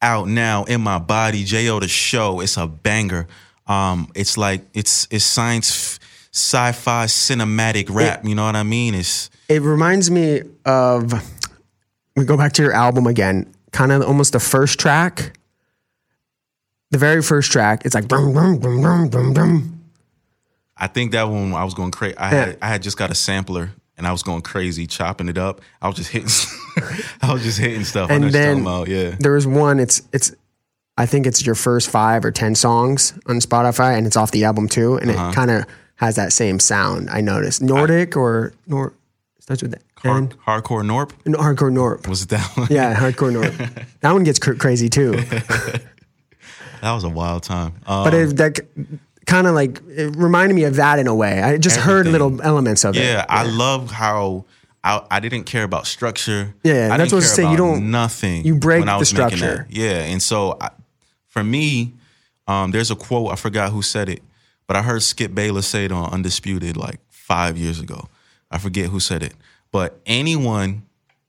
Speaker 6: out now in my body. Jo the show. It's a banger. Um, it's like it's it's science, sci-fi, cinematic rap. you know what I mean? It's
Speaker 5: It reminds me of. We go back to your album again. Kind of almost the first track. The very first track. It's like brum brum brum brum brum.
Speaker 6: I think that one I was going crazy. I had I had just got a sampler and I was going crazy chopping it up. I was just hitting. I was just hitting stuff. I
Speaker 5: And then
Speaker 6: yeah.
Speaker 5: there was one. It's it's. I think it's your first five or ten songs on Spotify, and it's off the album too. And
Speaker 6: Uh-huh.
Speaker 5: it kind of has that same sound. I noticed Nordic or Nor starts with that.
Speaker 6: Hard, hardcore Norp
Speaker 5: No, hardcore Norp.
Speaker 6: was it that one?
Speaker 5: Yeah, hardcore Norp. that one gets cr- crazy too.
Speaker 6: that was a wild time. Um,
Speaker 5: But it, that kind of like it reminded me of that in a way. I just heard little elements of it.
Speaker 6: Yeah, I love how I, I didn't care about structure.
Speaker 5: Yeah,
Speaker 6: I
Speaker 5: that's what I
Speaker 6: care
Speaker 5: say, you don't-
Speaker 6: nothing.
Speaker 5: you break
Speaker 6: when I
Speaker 5: the
Speaker 6: was
Speaker 5: structure.
Speaker 6: Yeah, and so I, for me, um, there's a quote I forgot who said it, but I heard Skip Bayless say it on Undisputed like five years ago. I forget who said it, but anyone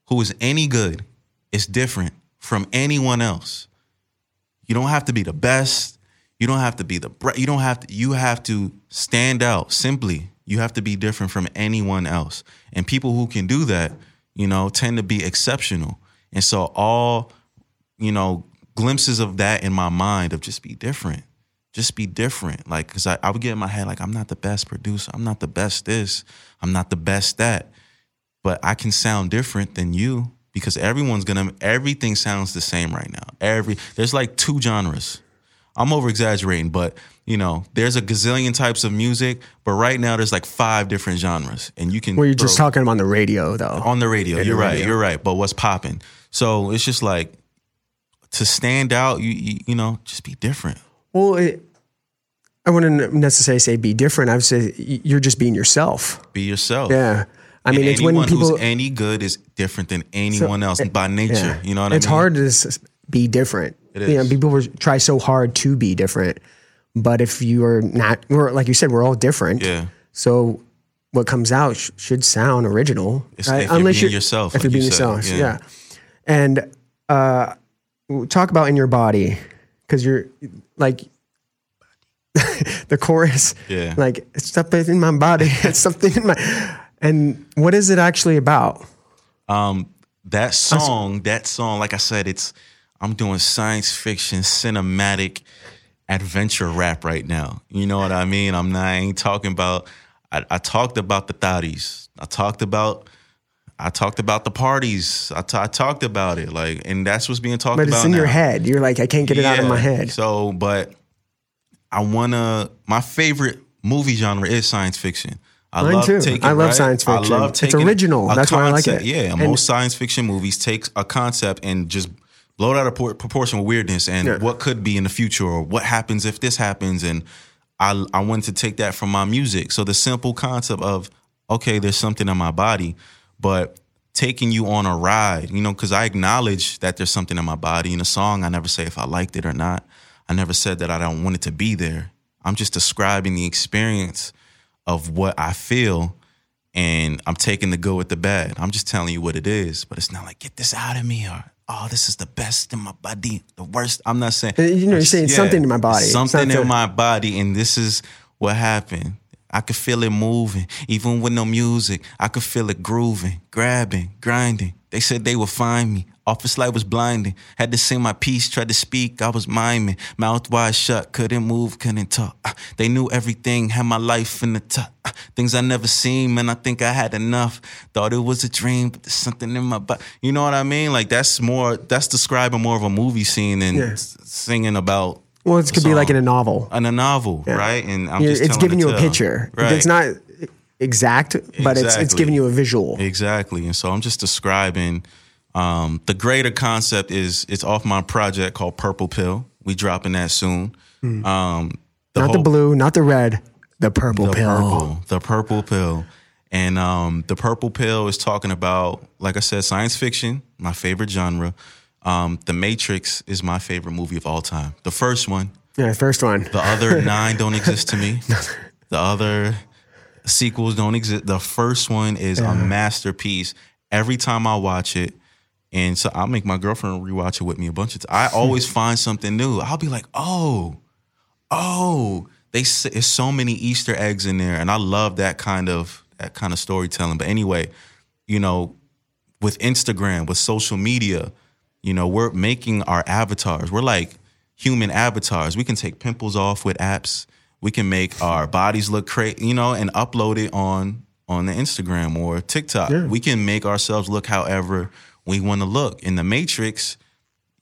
Speaker 6: who is any good is different from anyone else. You don't have to be the best. You don't have to be the bre- you don't have to you have to stand out simply. You have to be different from anyone else. And people who can do that, you know, tend to be exceptional. And so all, you know, glimpses of that in my mind of just be different. Just be different. Like, cause I, I would get in my head, like, I'm not the best producer. I'm not the best this. I'm not the best that. But I can sound different than you because everyone's gonna everything sounds the same right now. Every there's like two genres. I'm over exaggerating, but you know, there's a gazillion types of music, but right now there's like five different genres. And you can
Speaker 5: Well, you're just talking on the radio though.
Speaker 6: on the radio.
Speaker 5: the
Speaker 6: You're right.
Speaker 5: radio.
Speaker 6: You're right. But what's popping? So it's just like to stand out. You you, you know, just be different.
Speaker 5: Well, it, I wouldn't necessarily say be different. I would say you're just being yourself.
Speaker 6: Be yourself.
Speaker 5: Yeah. I
Speaker 6: And
Speaker 5: mean, it's when people.
Speaker 6: who's any good is different than anyone else by nature.
Speaker 5: yeah.
Speaker 6: You know what I mean?
Speaker 5: It's hard to be different.
Speaker 6: It
Speaker 5: You know, people try so hard to be different, but if you are not, we're, like you said, we're all different.
Speaker 6: Yeah.
Speaker 5: So what comes out sh- should sound original,
Speaker 6: It's- if you're being yourself,
Speaker 5: If
Speaker 6: like
Speaker 5: you're
Speaker 6: you
Speaker 5: being
Speaker 6: said,
Speaker 5: yourself,
Speaker 6: yeah.
Speaker 5: yeah. And uh, talk about in your body because you're like the chorus.
Speaker 6: Yeah.
Speaker 5: Like it's something in my body. It's something in my. And what is it actually about?
Speaker 6: Um, that song, that song, like I said, it's I'm doing science fiction, cinematic, adventure rap right now. You know what I mean? I'm not I ain't talking about. I, I talked about the thotties. I talked about. I talked about the parties. I talked about it, like, and that's what's being talked about.
Speaker 5: But
Speaker 6: about.
Speaker 5: it's in your head. You're like, I can't get it out of my head.
Speaker 6: So, but I wanna. My favorite movie genre is science fiction. I
Speaker 5: Mine
Speaker 6: love
Speaker 5: too.
Speaker 6: taking.
Speaker 5: I love
Speaker 6: right?
Speaker 5: science fiction.
Speaker 6: I love
Speaker 5: It's original. That's why I like it.
Speaker 6: Yeah,
Speaker 5: And-
Speaker 6: most science fiction movies take a concept and just blow it out of por- proportion with weirdness and
Speaker 5: Yeah.
Speaker 6: what could be in the future or what happens if this happens. And I I wanted to take that from my music. So the simple concept of okay, there's something in my body, but taking you on a ride, you know, because I acknowledge that there's something in my body. In a song, I never say if I liked it or not. I never said that I don't want it to be there. I'm just describing the experience of what I feel and I'm taking the good with the bad. I'm just telling you what it is, but it's not like get this out of me or oh, this is the best in my body, the worst. I'm not saying
Speaker 5: Uh, you know, you're saying something in my body.
Speaker 6: Something in my body, and this is what happened. I could feel it moving, even with no music. I could feel it grooving, grabbing, grinding. They said they would find me. Office light was blinding. Had to sing my piece, tried to speak, I was miming. Mouth wide shut, couldn't move, couldn't talk. Uh, They knew everything, had my life in the top. Uh, things I never seen. Man, I think I had enough. Thought it was a dream, but there's something in my body. You know what I mean? Like that's more. That's describing more of a movie scene than singing about.
Speaker 5: Well, it could be like in a novel.
Speaker 6: in a novel,
Speaker 5: Yeah.
Speaker 6: right? And I'm just
Speaker 5: it's giving you a picture.
Speaker 6: right?
Speaker 5: It's not exact, but it's it's giving you a visual.
Speaker 6: Exactly. And so I'm just describing um, the greater concept is it's off my project called Purple Pill. We dropping that soon. Um,
Speaker 5: Hmm. not the blue, not the red, the purple
Speaker 6: the
Speaker 5: pill.
Speaker 6: purple, the purple pill. And um, the purple pill is talking about, like I said, science fiction, my favorite genre. Um, the Matrix is my favorite movie of all time. The first one,
Speaker 5: Yeah, first one.
Speaker 6: the other nine don't exist to me. The other sequels don't exist. The first one is a masterpiece. Every time I watch it, and so I'll make my girlfriend rewatch it with me a bunch of times. I always find something new. I'll be like, oh, oh, they there's so many Easter eggs in there, and I love that kind of that kind of storytelling. But anyway, you know, with Instagram, with social media, you know, we're making our avatars. We're like human avatars. We can take pimples off with apps. We can make our bodies look crazy, you know, and upload it on on the Instagram or TikTok. We can make ourselves look however we want to look. In the Matrix,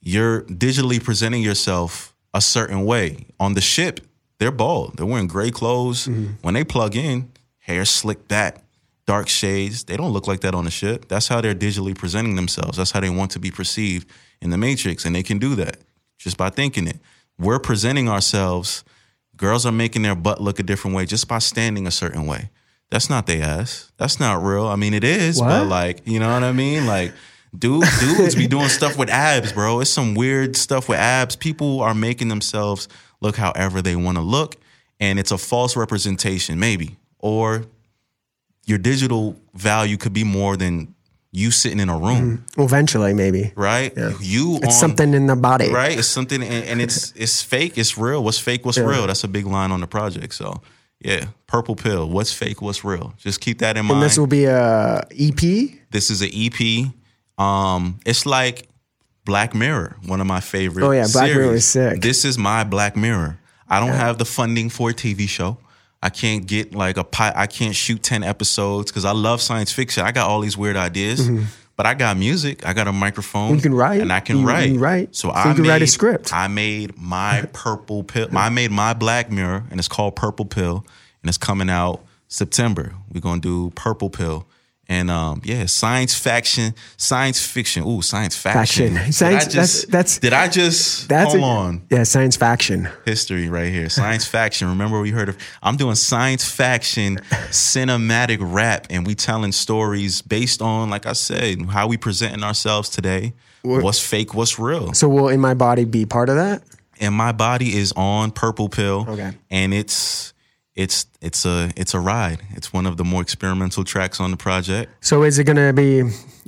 Speaker 6: you're digitally presenting yourself a certain way. On the ship, they're bald. They're wearing gray clothes. Mm-hmm. When they plug in, hair slicked back, dark shades. They don't look like that on the ship. That's how they're digitally presenting themselves. That's how they want to be perceived in the Matrix. And they can do that just by thinking it. We're presenting ourselves. Girls are making their butt look a different way just by standing a certain way. That's not their ass. That's not real. I mean, it is, but like, you know what I mean? Like, dude, dudes be doing stuff with abs, bro. It's some weird stuff with abs. People are making themselves look however they want to look, and it's a false representation, maybe. Or your digital value could be more than you sitting in a room,
Speaker 5: Well, eventually, maybe.
Speaker 6: right? You
Speaker 5: It's
Speaker 6: on-
Speaker 5: something in the body.
Speaker 6: right? It's something, and, and it's it's fake. It's real. What's fake? What's
Speaker 5: Yeah.
Speaker 6: real? That's a big line on the project. So, yeah, purple pill. What's fake? What's real? Just keep that in mind.
Speaker 5: And this will be a EP.
Speaker 6: This is an EP. Um, it's like Black Mirror, one of my favorite.
Speaker 5: Oh, yeah, Black Mirror
Speaker 6: series.
Speaker 5: is sick.
Speaker 6: This is my Black Mirror. I don't have the funding for a TV show. I can't get like a pi- I can't shoot ten episodes because I love science fiction. I got all these weird ideas, but I got music. I got a microphone.
Speaker 5: Mm-hmm. You can write.
Speaker 6: and I can
Speaker 5: You-
Speaker 6: write.
Speaker 5: you write.
Speaker 6: So,
Speaker 5: So
Speaker 6: I
Speaker 5: you can
Speaker 6: made,
Speaker 5: write a script.
Speaker 6: I made my purple pill. I made my Black Mirror, and it's called Purple Pill, and it's coming out September. We're gonna do Purple Pill. And um, yeah, science fiction, science fiction. Ooh, science faction.
Speaker 5: Faction.
Speaker 6: Did
Speaker 5: Science-
Speaker 6: I just,
Speaker 5: that's- that's-
Speaker 6: Did I just
Speaker 5: That's
Speaker 6: hold
Speaker 5: a,
Speaker 6: on?
Speaker 5: Yeah, science faction.
Speaker 6: History right here. Science faction. Remember we heard of? I'm doing science faction cinematic rap, and we telling stories based on, like I said, how we presenting ourselves today. What's fake? What's real?
Speaker 5: So will in my body be part of that?
Speaker 6: and my body is on purple pill
Speaker 5: Okay.
Speaker 6: and it's it's it's a it's a ride it's one of the more experimental tracks on the project
Speaker 5: So is it gonna be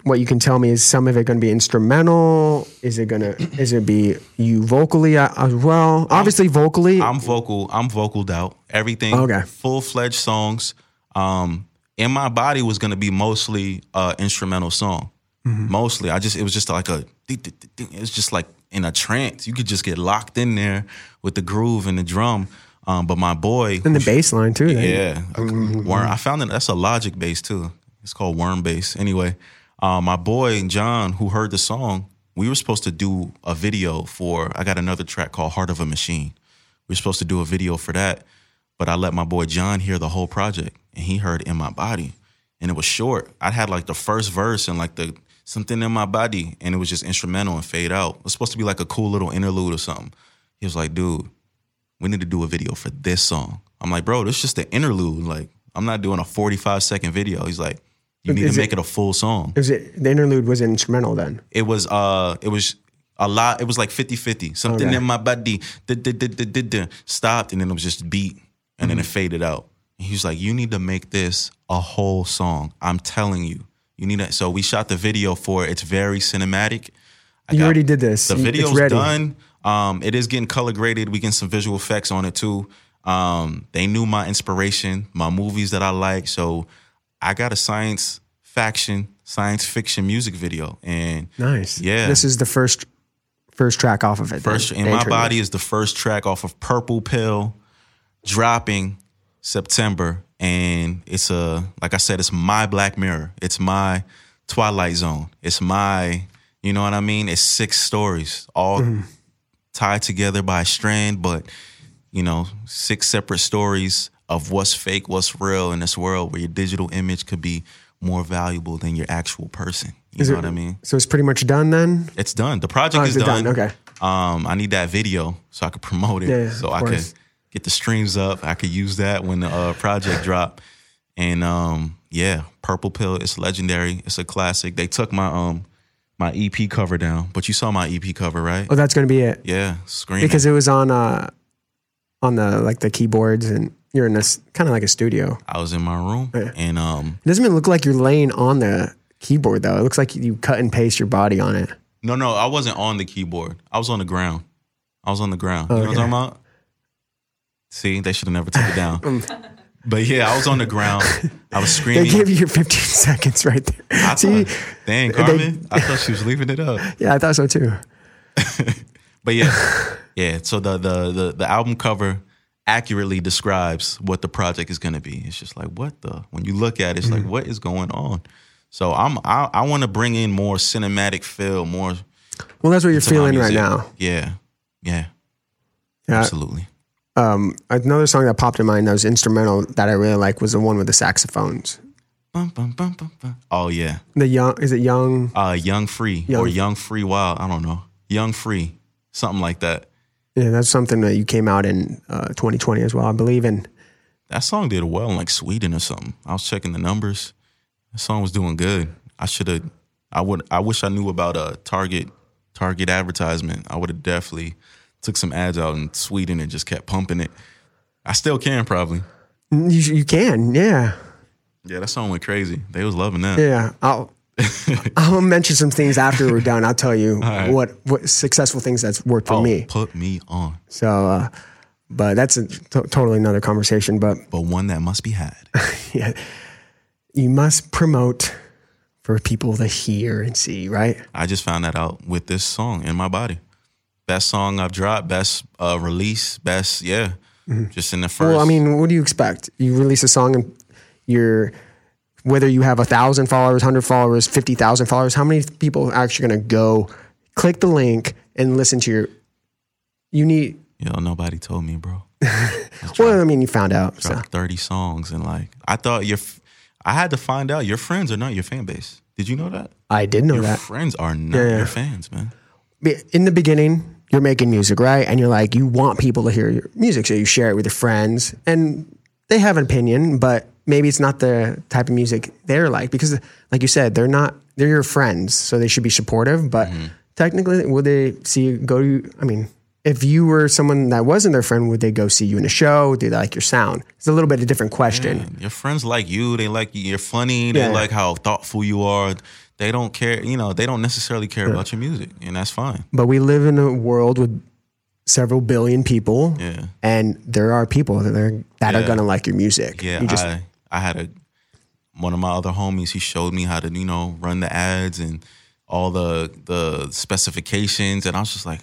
Speaker 5: what you can tell me? Is some of it gonna be instrumental? Is it gonna is it be you vocally as well? Obviously vocally.
Speaker 6: i'm vocal i'm vocaled out everything
Speaker 5: Okay.
Speaker 6: full-fledged songs um in my body was going to be mostly uh instrumental song
Speaker 5: Mm-hmm.
Speaker 6: mostly i just it was just like a it was just like in a trance you could just get locked in there with the groove and the drum um but my boy
Speaker 5: and the bass line too. then.
Speaker 6: Yeah, worm. I found that that's a Logic bass too. It's called Worm bass. Anyway, uh, my boy John, who heard the song, we were supposed to do a video for. I got another track called Heart of a Machine. We were supposed to do a video for that, but I let my boy John hear the whole project, and he heard "In My Body," and it was short. I had like the first verse and like the something in my body, and it was just instrumental and fade out. It was supposed to be like a cool little interlude or something. He was like, "Dude." We need to do a video for this song. I'm like, bro, this is just the interlude. Like, I'm not doing a 45 second video. He's like, you need
Speaker 5: Is
Speaker 6: to make it a full song.
Speaker 5: Was it the interlude was instrumental then?
Speaker 6: It was uh it was a lot, it was like 50-50. Something
Speaker 5: Okay.
Speaker 6: in my body da- da- da- da- da- da, stopped and then it was just beat and then it faded out. And he was like, You need to make this a whole song. I'm telling you. You need to so we shot the video for it. It's very cinematic. I
Speaker 5: You
Speaker 6: got-
Speaker 5: already did this.
Speaker 6: the video's done. Um, it is getting color graded. We getting some visual effects on it too. Um, they knew my inspiration, my movies that I like. So I got a science faction, science fiction music video, and
Speaker 5: Nice.
Speaker 6: Yeah.
Speaker 5: This is the first first track off of it. then,
Speaker 6: first in
Speaker 5: the
Speaker 6: my body is the first track off of Purple Pill, dropping September. and it's a like I said, it's my Black Mirror. It's my Twilight Zone. It's my, you know what I mean? It's six stories all tied together by a strand, but you know, six separate stories of what's fake, what's real in this world where your digital image could be more valuable than your actual person. You
Speaker 5: Is
Speaker 6: know
Speaker 5: it-
Speaker 6: what I mean?
Speaker 5: So it's pretty much done then.
Speaker 6: It's done. The project
Speaker 5: Oh,
Speaker 6: is done.
Speaker 5: done? Okay.
Speaker 6: Um, I need that video so I could promote it.
Speaker 5: Yeah,
Speaker 6: so I could get the streams up. I could use that when the uh, project drop. And um, yeah, Purple Pill. It's legendary. It's a classic. They took my um my EP cover down, but you saw my EP cover, right?
Speaker 5: Oh, that's gonna be it
Speaker 6: Yeah, screaming.
Speaker 5: because it was on uh on the like the keyboards and you're in this kind of like a studio.
Speaker 6: I was in my room
Speaker 5: Yeah.
Speaker 6: and um
Speaker 5: It doesn't even look like you're laying on the keyboard though. It looks like you cut and paste your body on it.
Speaker 6: no no I wasn't on the keyboard. I was on the ground. I was on the ground. You know what I'm talking about? See, they should have never took it down. but yeah, I was on the ground. I was screaming.
Speaker 5: They gave you your 15 seconds right there.
Speaker 6: I
Speaker 5: See,
Speaker 6: thought, dang,
Speaker 5: they-
Speaker 6: Carmen. I thought she was leaving it up.
Speaker 5: yeah, I thought so too.
Speaker 6: But yeah, yeah. So the the the, the album cover accurately describes what the project is going to be. It's just like what the when you look at it, it's
Speaker 5: Mm.
Speaker 6: like what is going on. So I'm I, I want to bring in more cinematic feel, more
Speaker 5: Well, that's what you're feeling right now.
Speaker 6: Yeah, yeah,
Speaker 5: Yeah.
Speaker 6: absolutely.
Speaker 5: Um, another song that popped in mind that was instrumental that I really like was the one with the saxophones.
Speaker 6: Bum, bum, bum. Oh yeah,
Speaker 5: The young is it young?
Speaker 6: uh, Young Free
Speaker 5: Young-
Speaker 6: or Young Free Wild. I don't know. Young Free, something like that.
Speaker 5: Yeah, that's something that you came out in uh, 2020 as well, I believe. And
Speaker 6: That song did well in like Sweden or something. I was checking the numbers. That song was doing good. I should have. I would. I wish I knew about a Target Target advertisement. I would have definitely took some ads out in Sweden and just kept pumping it. I still can probably.
Speaker 5: you, you can, yeah,
Speaker 6: Yeah, that song went crazy. They was loving that.
Speaker 5: yeah. I'll I'll mention some things after we're done. I'll tell you
Speaker 6: right.
Speaker 5: what what successful things that's worked for
Speaker 6: Oh,
Speaker 5: me.
Speaker 6: put me on,
Speaker 5: So, uh, but that's a totally another conversation. But
Speaker 6: but one that must be had.
Speaker 5: yeah, you must promote for people to hear and see, right?
Speaker 6: I just found that out with this song in my body. Best song I've dropped. Best uh, release. Best yeah. Just in the first.
Speaker 5: Mm-hmm. Well, I mean, what do you expect? You release a song and you're whether you have a thousand followers, hundred followers, fifty thousand followers. How many people are actually going to go click the link and listen to your? You need.
Speaker 6: Yo, nobody told me, bro.
Speaker 5: Well, I mean, you found out. So.
Speaker 6: 30 songs and like I thought your I had to find out your friends are not your fan base. Did you know that?
Speaker 5: I did know
Speaker 6: Your
Speaker 5: that.
Speaker 6: friends are not
Speaker 5: Yeah, yeah.
Speaker 6: your fans, man.
Speaker 5: In the beginning, you're making music, right? And you're like, you want people to hear your music, so you share it with your friends, and they have an opinion, but maybe it's not the type of music they're like because, like you said, they're not. They're your friends, so they should be supportive. But
Speaker 6: Mm-hmm.
Speaker 5: technically, would they see you go to? I mean, if you were someone that wasn't their friend, would they go see you in a show? Do they like your sound? It's a little bit of a different question.
Speaker 6: Your friends like you, they like you, you're funny, they
Speaker 5: Yeah.
Speaker 6: like how thoughtful you are. They don't care, you know, they don't necessarily care about your music, and that's fine.
Speaker 5: But we live in a world with several billion people,
Speaker 6: Yeah.
Speaker 5: and there are people that are that are gonna like your music.
Speaker 6: Yeah,
Speaker 5: you just
Speaker 6: I I had a one of my other homies. He showed me how to you know run the ads and all the the specifications, and I was just like,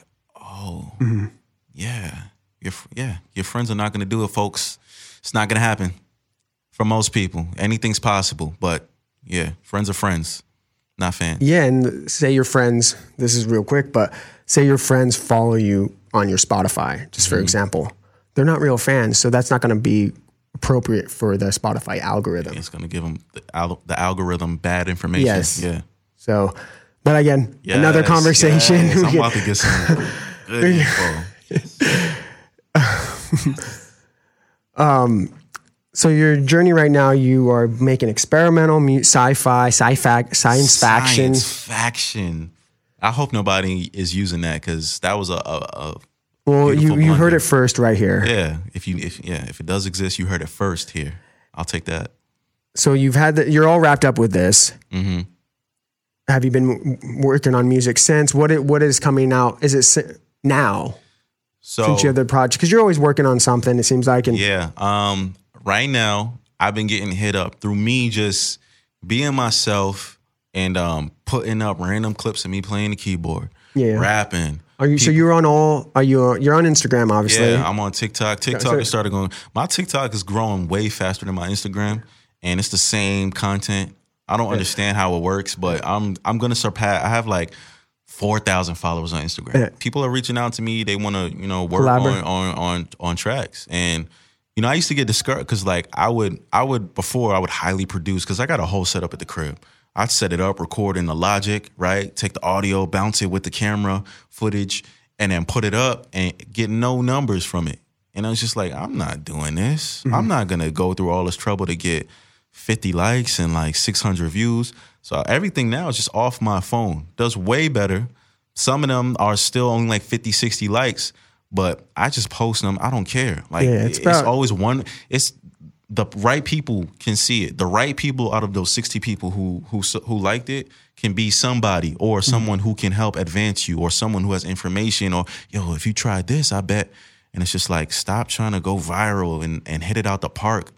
Speaker 6: oh,
Speaker 5: Mm-hmm.
Speaker 6: yeah, your yeah, your friends are not going to do it, folks. It's not going to happen for most people. Anything's possible, but yeah, friends are friends, not fans.
Speaker 5: Yeah, and say your friends, this is real quick, but say your friends follow you on your Spotify, just
Speaker 6: Mm-hmm.
Speaker 5: for example. They're not real fans, so that's not going to be appropriate for the Spotify algorithm.
Speaker 6: It's going to give them the, al- the algorithm bad information.
Speaker 5: Yes.
Speaker 6: Yeah.
Speaker 5: So, but again, another conversation.
Speaker 6: yes. I'm about to get some good info.
Speaker 5: so your journey right now, you are making experimental mu- sci-fi, sci-fi, science faction.
Speaker 6: Science faction. I hope nobody is using that because that was a, a, a
Speaker 5: Well, you, you heard it first right here.
Speaker 6: yeah. If you if yeah if it does exist, you heard it first here. I'll take that.
Speaker 5: So you've had the, you're all wrapped up with this.
Speaker 6: Mm-hmm.
Speaker 5: Have you been working on music since? What it, what is coming out? Is it now
Speaker 6: So
Speaker 5: since you have the project? Because you're always working on something. It seems like, and
Speaker 6: yeah, um, right now I've been getting hit up through me just being myself and um putting up random clips of me playing the keyboard,
Speaker 5: Yeah.
Speaker 6: rapping,
Speaker 5: Are you? So you're on all? Are you? You're on Instagram, obviously.
Speaker 6: Yeah, I'm on TikTok. TikTok
Speaker 5: so-
Speaker 6: has started going. My TikTok is growing way faster than my Instagram, and it's the same content. I don't understand how it works, but I'm I'm gonna surpass. I have like four thousand followers on Instagram.
Speaker 5: Yeah.
Speaker 6: People are reaching out to me. They want to you know work on, on on on tracks, and you know I used to get discouraged because like I would I would before I would highly produce because I got a whole setup at the crib. I'd set it up, record in the Logic, right? Take the audio, bounce it with the camera footage, and then put it up and get no numbers from it. And I was just like, I'm not doing this. Mm-hmm. I'm not gonna go through all this trouble to get 50 likes and like 600 views. So everything now is just off my phone. Does way better. Some of them are still only like 50, 60 likes, but I just post them. I don't care. Like
Speaker 5: Yeah, it's
Speaker 6: it's, always one. It's the right people can see it. The right people out of those 60 people who who who liked it can be somebody or
Speaker 5: Mm-hmm.
Speaker 6: someone who can help advance you or someone who has information or yo, if you try this, I bet. And it's just like stop trying to go viral and, and hit it out the park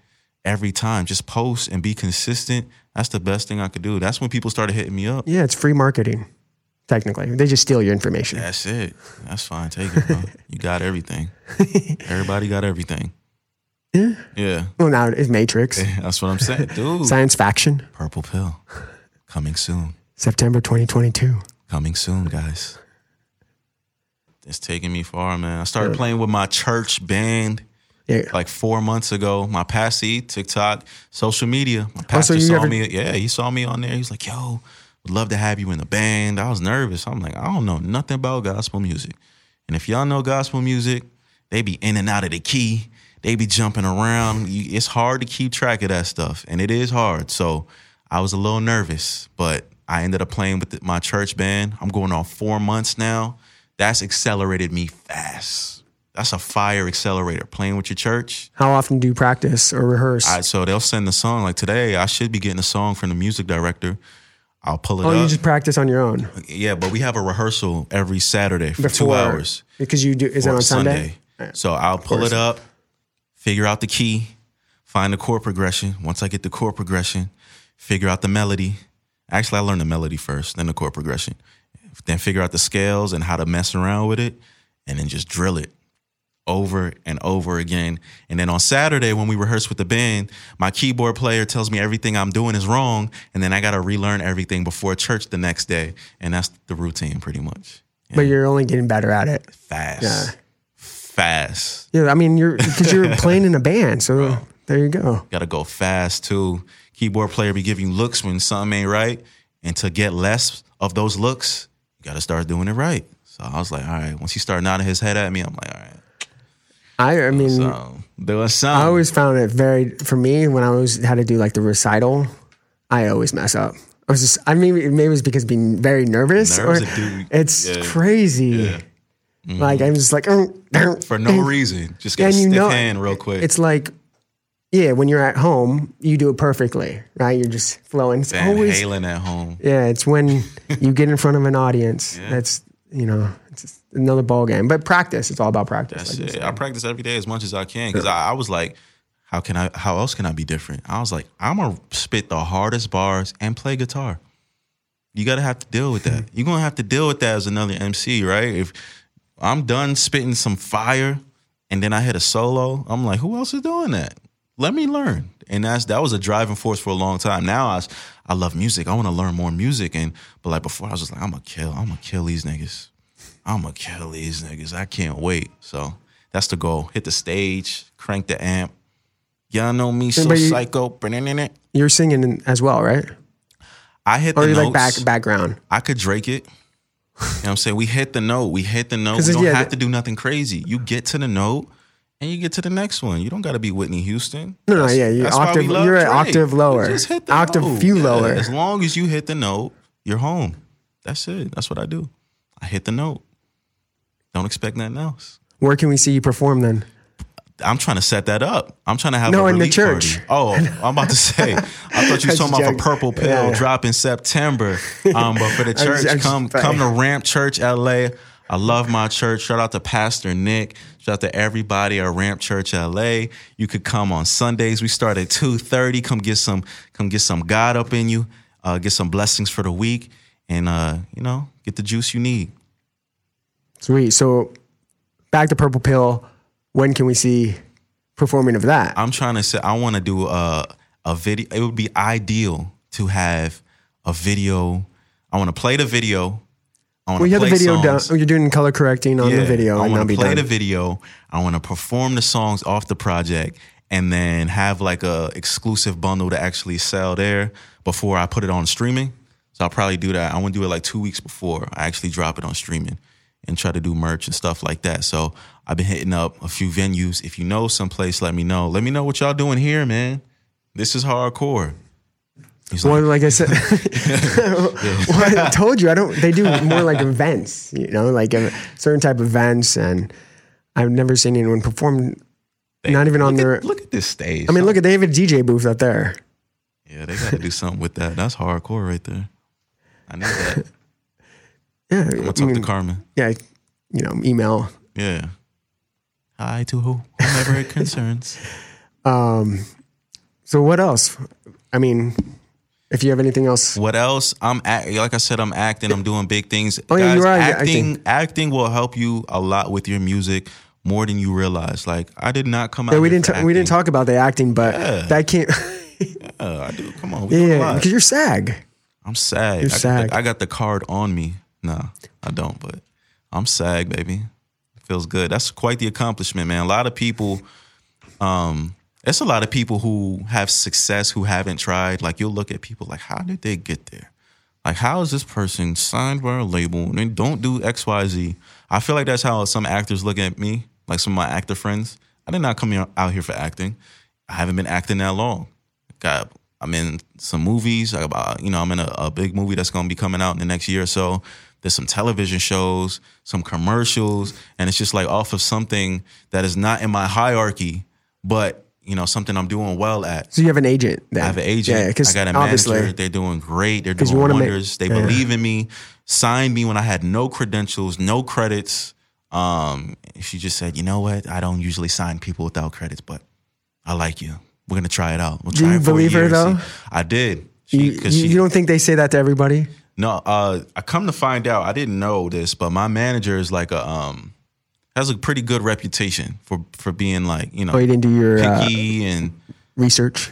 Speaker 6: every time. Just post and be consistent. That's the best thing I could do. That's when people started hitting me up.
Speaker 5: Yeah, it's free marketing. Technically, they just steal your information.
Speaker 6: That's it. That's fine. Take it, bro. you got everything. Everybody got everything.
Speaker 5: Yeah.
Speaker 6: Yeah.
Speaker 5: Well, now it's Matrix,
Speaker 6: That's what I'm saying. Dude.
Speaker 5: science faction,
Speaker 6: Purple pill. Coming soon.
Speaker 5: September 2022.
Speaker 6: Coming soon, guys. It's taking me far, man. I started playing with my church band
Speaker 5: Yeah.
Speaker 6: like four months ago. My passy, TikTok, social media. My
Speaker 5: Oh, so
Speaker 6: pastor saw me. Yeah, he saw me on there. He's like, "Yo, would love to have you in the band." I was nervous. I'm like, I don't know nothing about gospel music. And if y'all know gospel music, they be in and out of the key. They be jumping around. It's hard to keep track of that stuff, and it is hard. So I was a little nervous, but I ended up playing with my church band. I'm going on four months now. That's accelerated me fast. That's a fire accelerator. Playing with your church.
Speaker 5: How often do you practice or rehearse?
Speaker 6: I, so they'll send the song. Like today, I should be getting a song from the music director. I'll pull it up.
Speaker 5: oh, you just practice on your own
Speaker 6: yeah, but we have a rehearsal every Saturday for two hours.
Speaker 5: because you do. Is it on Sunday?
Speaker 6: So I'll pull it up, figure out the key, find the chord progression. Once I get the chord progression, figure out the melody. Actually, I learned the melody first, then the chord progression. Then figure out the scales and how to mess around with it, and then just drill it over and over again. And then on Saturday, when we rehearse with the band, my keyboard player tells me everything I'm doing is wrong, and then I got to relearn everything before church the next day. And that's the routine, pretty much.
Speaker 5: But you're only getting better at it.
Speaker 6: Fast,
Speaker 5: Yeah.
Speaker 6: fast.
Speaker 5: Yeah, I mean, you're because you're playing in a band, so there you go.
Speaker 6: Got to go fast too. Keyboard player be giving you looks when something ain't right, and to get less of those looks, you got to start doing it right. So I was like, all right. Once he started nodding his head at me, I'm like, all right.
Speaker 5: I, I mean,
Speaker 6: So doing something.
Speaker 5: I always found it very for me when I was had to do like the recital. I always mess up. I was just, I mean, maybe it was because being very nervous.
Speaker 6: Nerves
Speaker 5: or, it's
Speaker 6: Yeah.
Speaker 5: crazy. Like I'm mm-hmm. just like oh, oh,
Speaker 6: for no oh. reason. Just get a stiff
Speaker 5: know-
Speaker 6: hand real quick.
Speaker 5: It's like, yeah, when you're at home, you do it perfectly, right? You're just flowing. It's
Speaker 6: Van
Speaker 5: always,
Speaker 6: Halen at home.
Speaker 5: yeah. It's when you get in front of an audience that's you know it's just another ball game. But practice, it's all about practice. Like.
Speaker 6: I practice every day as much as I can because I, I was like, how can I? How else can I be different? I was like, I'm gonna spit the hardest bars and play guitar. You gotta have to deal with that. You're gonna have to deal with that as another MC, right? If I'm done spitting some fire and then I hit a solo, I'm like, who else is doing that? Let me learn. And that's that was a driving force for a long time. Now I, I love music. I want to learn more music. And but like before, I was just like, I'm gonna kill. I'm gonna kill these niggas. I'm gonna kill these niggas. I can't wait. So that's the goal. Hit the stage, crank the amp. Y'all know me, so
Speaker 5: But you-
Speaker 6: psycho.
Speaker 5: You're singing as well, right?
Speaker 6: I hit
Speaker 5: Or
Speaker 6: the notes.
Speaker 5: like back background?
Speaker 6: I could Drake it. You know what I'm saying? We hit the note. We hit the note. We don't
Speaker 5: yeah,
Speaker 6: have to do nothing crazy. You get to the note and you get to the next one. You don't got to be Whitney Houston.
Speaker 5: No, no, yeah, you
Speaker 6: we
Speaker 5: octave- you're an octave
Speaker 6: You
Speaker 5: lower.
Speaker 6: just hit the
Speaker 5: Octave
Speaker 6: note.
Speaker 5: few
Speaker 6: Yeah,
Speaker 5: lower.
Speaker 6: As long as you hit the note, you're home. That's it. That's what I do. I hit the note. Don't expect nothing else.
Speaker 5: Where can we see you perform then?
Speaker 6: I'm trying to set that up. I'm trying to have
Speaker 5: No,
Speaker 6: a
Speaker 5: in the church.
Speaker 6: party. Oh, I'm about to say. I thought you were talking about a purple pill
Speaker 5: Yeah.
Speaker 6: drop in September. Um, but for the church,
Speaker 5: I'm just
Speaker 6: come
Speaker 5: playing.
Speaker 6: come to Ramp Church LA. I love my church. Shout out to Pastor Nick. Shout out to everybody at Ramp Church LA. You could come on Sundays. We start at 2:30. Come get some come get some God up in you. Uh, get some blessings for the week and uh, you know, get the juice you need.
Speaker 5: Sweet. So back to Purple Pill. When can we see performing of that?
Speaker 6: I'm trying to say I want to do a a video. It would be ideal to have a video. I want to play the video. I want
Speaker 5: well, you
Speaker 6: to
Speaker 5: have the video done.
Speaker 6: songs.
Speaker 5: Oh, you're doing color correcting on the video,
Speaker 6: I want to play
Speaker 5: done.
Speaker 6: the video. I want to perform the songs off the project, and then have like a exclusive bundle to actually sell there before I put it on streaming. So I'll probably do that. I want to do it like two weeks before I actually drop it on streaming, and try to do merch and stuff like that. So I've been hitting up a few venues. If you know someplace, let me know. Let me know what y'all doing here, man. This is hardcore. He's
Speaker 5: Well,
Speaker 6: like,
Speaker 5: like I said, well, I told you I don't. They do more like events, you know, like a certain type of events, and I've never seen anyone perform. Not even on their.
Speaker 6: At, look at this stage.
Speaker 5: I mean, look at they have a DJ booth out there.
Speaker 6: Yeah, they got to do something with that. That's hardcore right there. I know that.
Speaker 5: Yeah,
Speaker 6: I'm gonna
Speaker 5: I mean,
Speaker 6: to Carmen.
Speaker 5: yeah, you know, email.
Speaker 6: Yeah. Hi to who- whomever it concerns.
Speaker 5: Um, so what else? I mean, if you have anything else,
Speaker 6: What else? I'm act- like I said, I'm acting. I'm doing big things.
Speaker 5: Oh, yeah, you are
Speaker 6: acting,
Speaker 5: acting.
Speaker 6: acting. will help you a lot with your music more than you realize. Like I did not come out.
Speaker 5: yeah, we didn't ta- we didn't talk about the acting, but
Speaker 6: Yeah.
Speaker 5: that can't.
Speaker 6: Yeah, I do. Come on, we
Speaker 5: yeah, because you're SAG.
Speaker 6: I'm SAG.
Speaker 5: You're
Speaker 6: I, got
Speaker 5: SAG.
Speaker 6: The, I got the card on me. Nah, I don't, but I'm SAG, baby. Feels good. That's quite the accomplishment, man. A lot of people, um, it's a lot of people who have success who haven't tried. Like you'll look at people like, how did they get there? Like, how is this person signed by a label and they don't do X, Y, Z? I feel like that's how some actors look at me, like some of my actor friends. I did not come here, out here for acting. I haven't been acting that long. Got I'm in some movies. About you know I'm in a, a big movie that's going to be coming out in the next year or so. There's some television shows, some commercials, and it's just like off of something that is not in my hierarchy, but you know something I'm doing well at.
Speaker 5: So you have an agent. Then.
Speaker 6: I have an agent.
Speaker 5: Yeah, because I
Speaker 6: got a
Speaker 5: obviously,
Speaker 6: manager. They're doing great. They're doing
Speaker 5: wanna make-
Speaker 6: wonders. they
Speaker 5: yeah.
Speaker 6: believe in me. Signed me when I had no credentials, no credits. Um, she just said, "You know what? I don't usually sign people without credits, but I like you. We're gonna try it out. We'll
Speaker 5: Do you
Speaker 6: it for a
Speaker 5: believe her, though?
Speaker 6: see." I did. She,
Speaker 5: you,
Speaker 6: she-
Speaker 5: you don't think they say that to everybody?
Speaker 6: no, uh, I come to find out, I didn't know this, but my manager is like a um has a pretty good reputation for for being like you know
Speaker 5: Oh, you didn't do your uh,
Speaker 6: picky and
Speaker 5: research.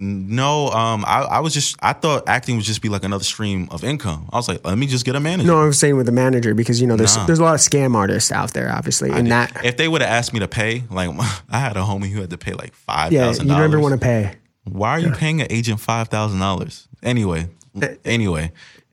Speaker 6: no. Um, I, I was just I thought acting would just be like another stream of income. I was like, let me just get a manager.
Speaker 5: No, I was saying with the manager because you know there's
Speaker 6: Nah.
Speaker 5: there's a lot of scam artists out there, obviously,
Speaker 6: I
Speaker 5: and that
Speaker 6: if they would have asked me to pay, like I had a homie who had to pay like five thousand.
Speaker 5: Yeah,
Speaker 6: you
Speaker 5: never want to pay.
Speaker 6: Why are you paying an agent five thousand dollars? Anyway, anyway,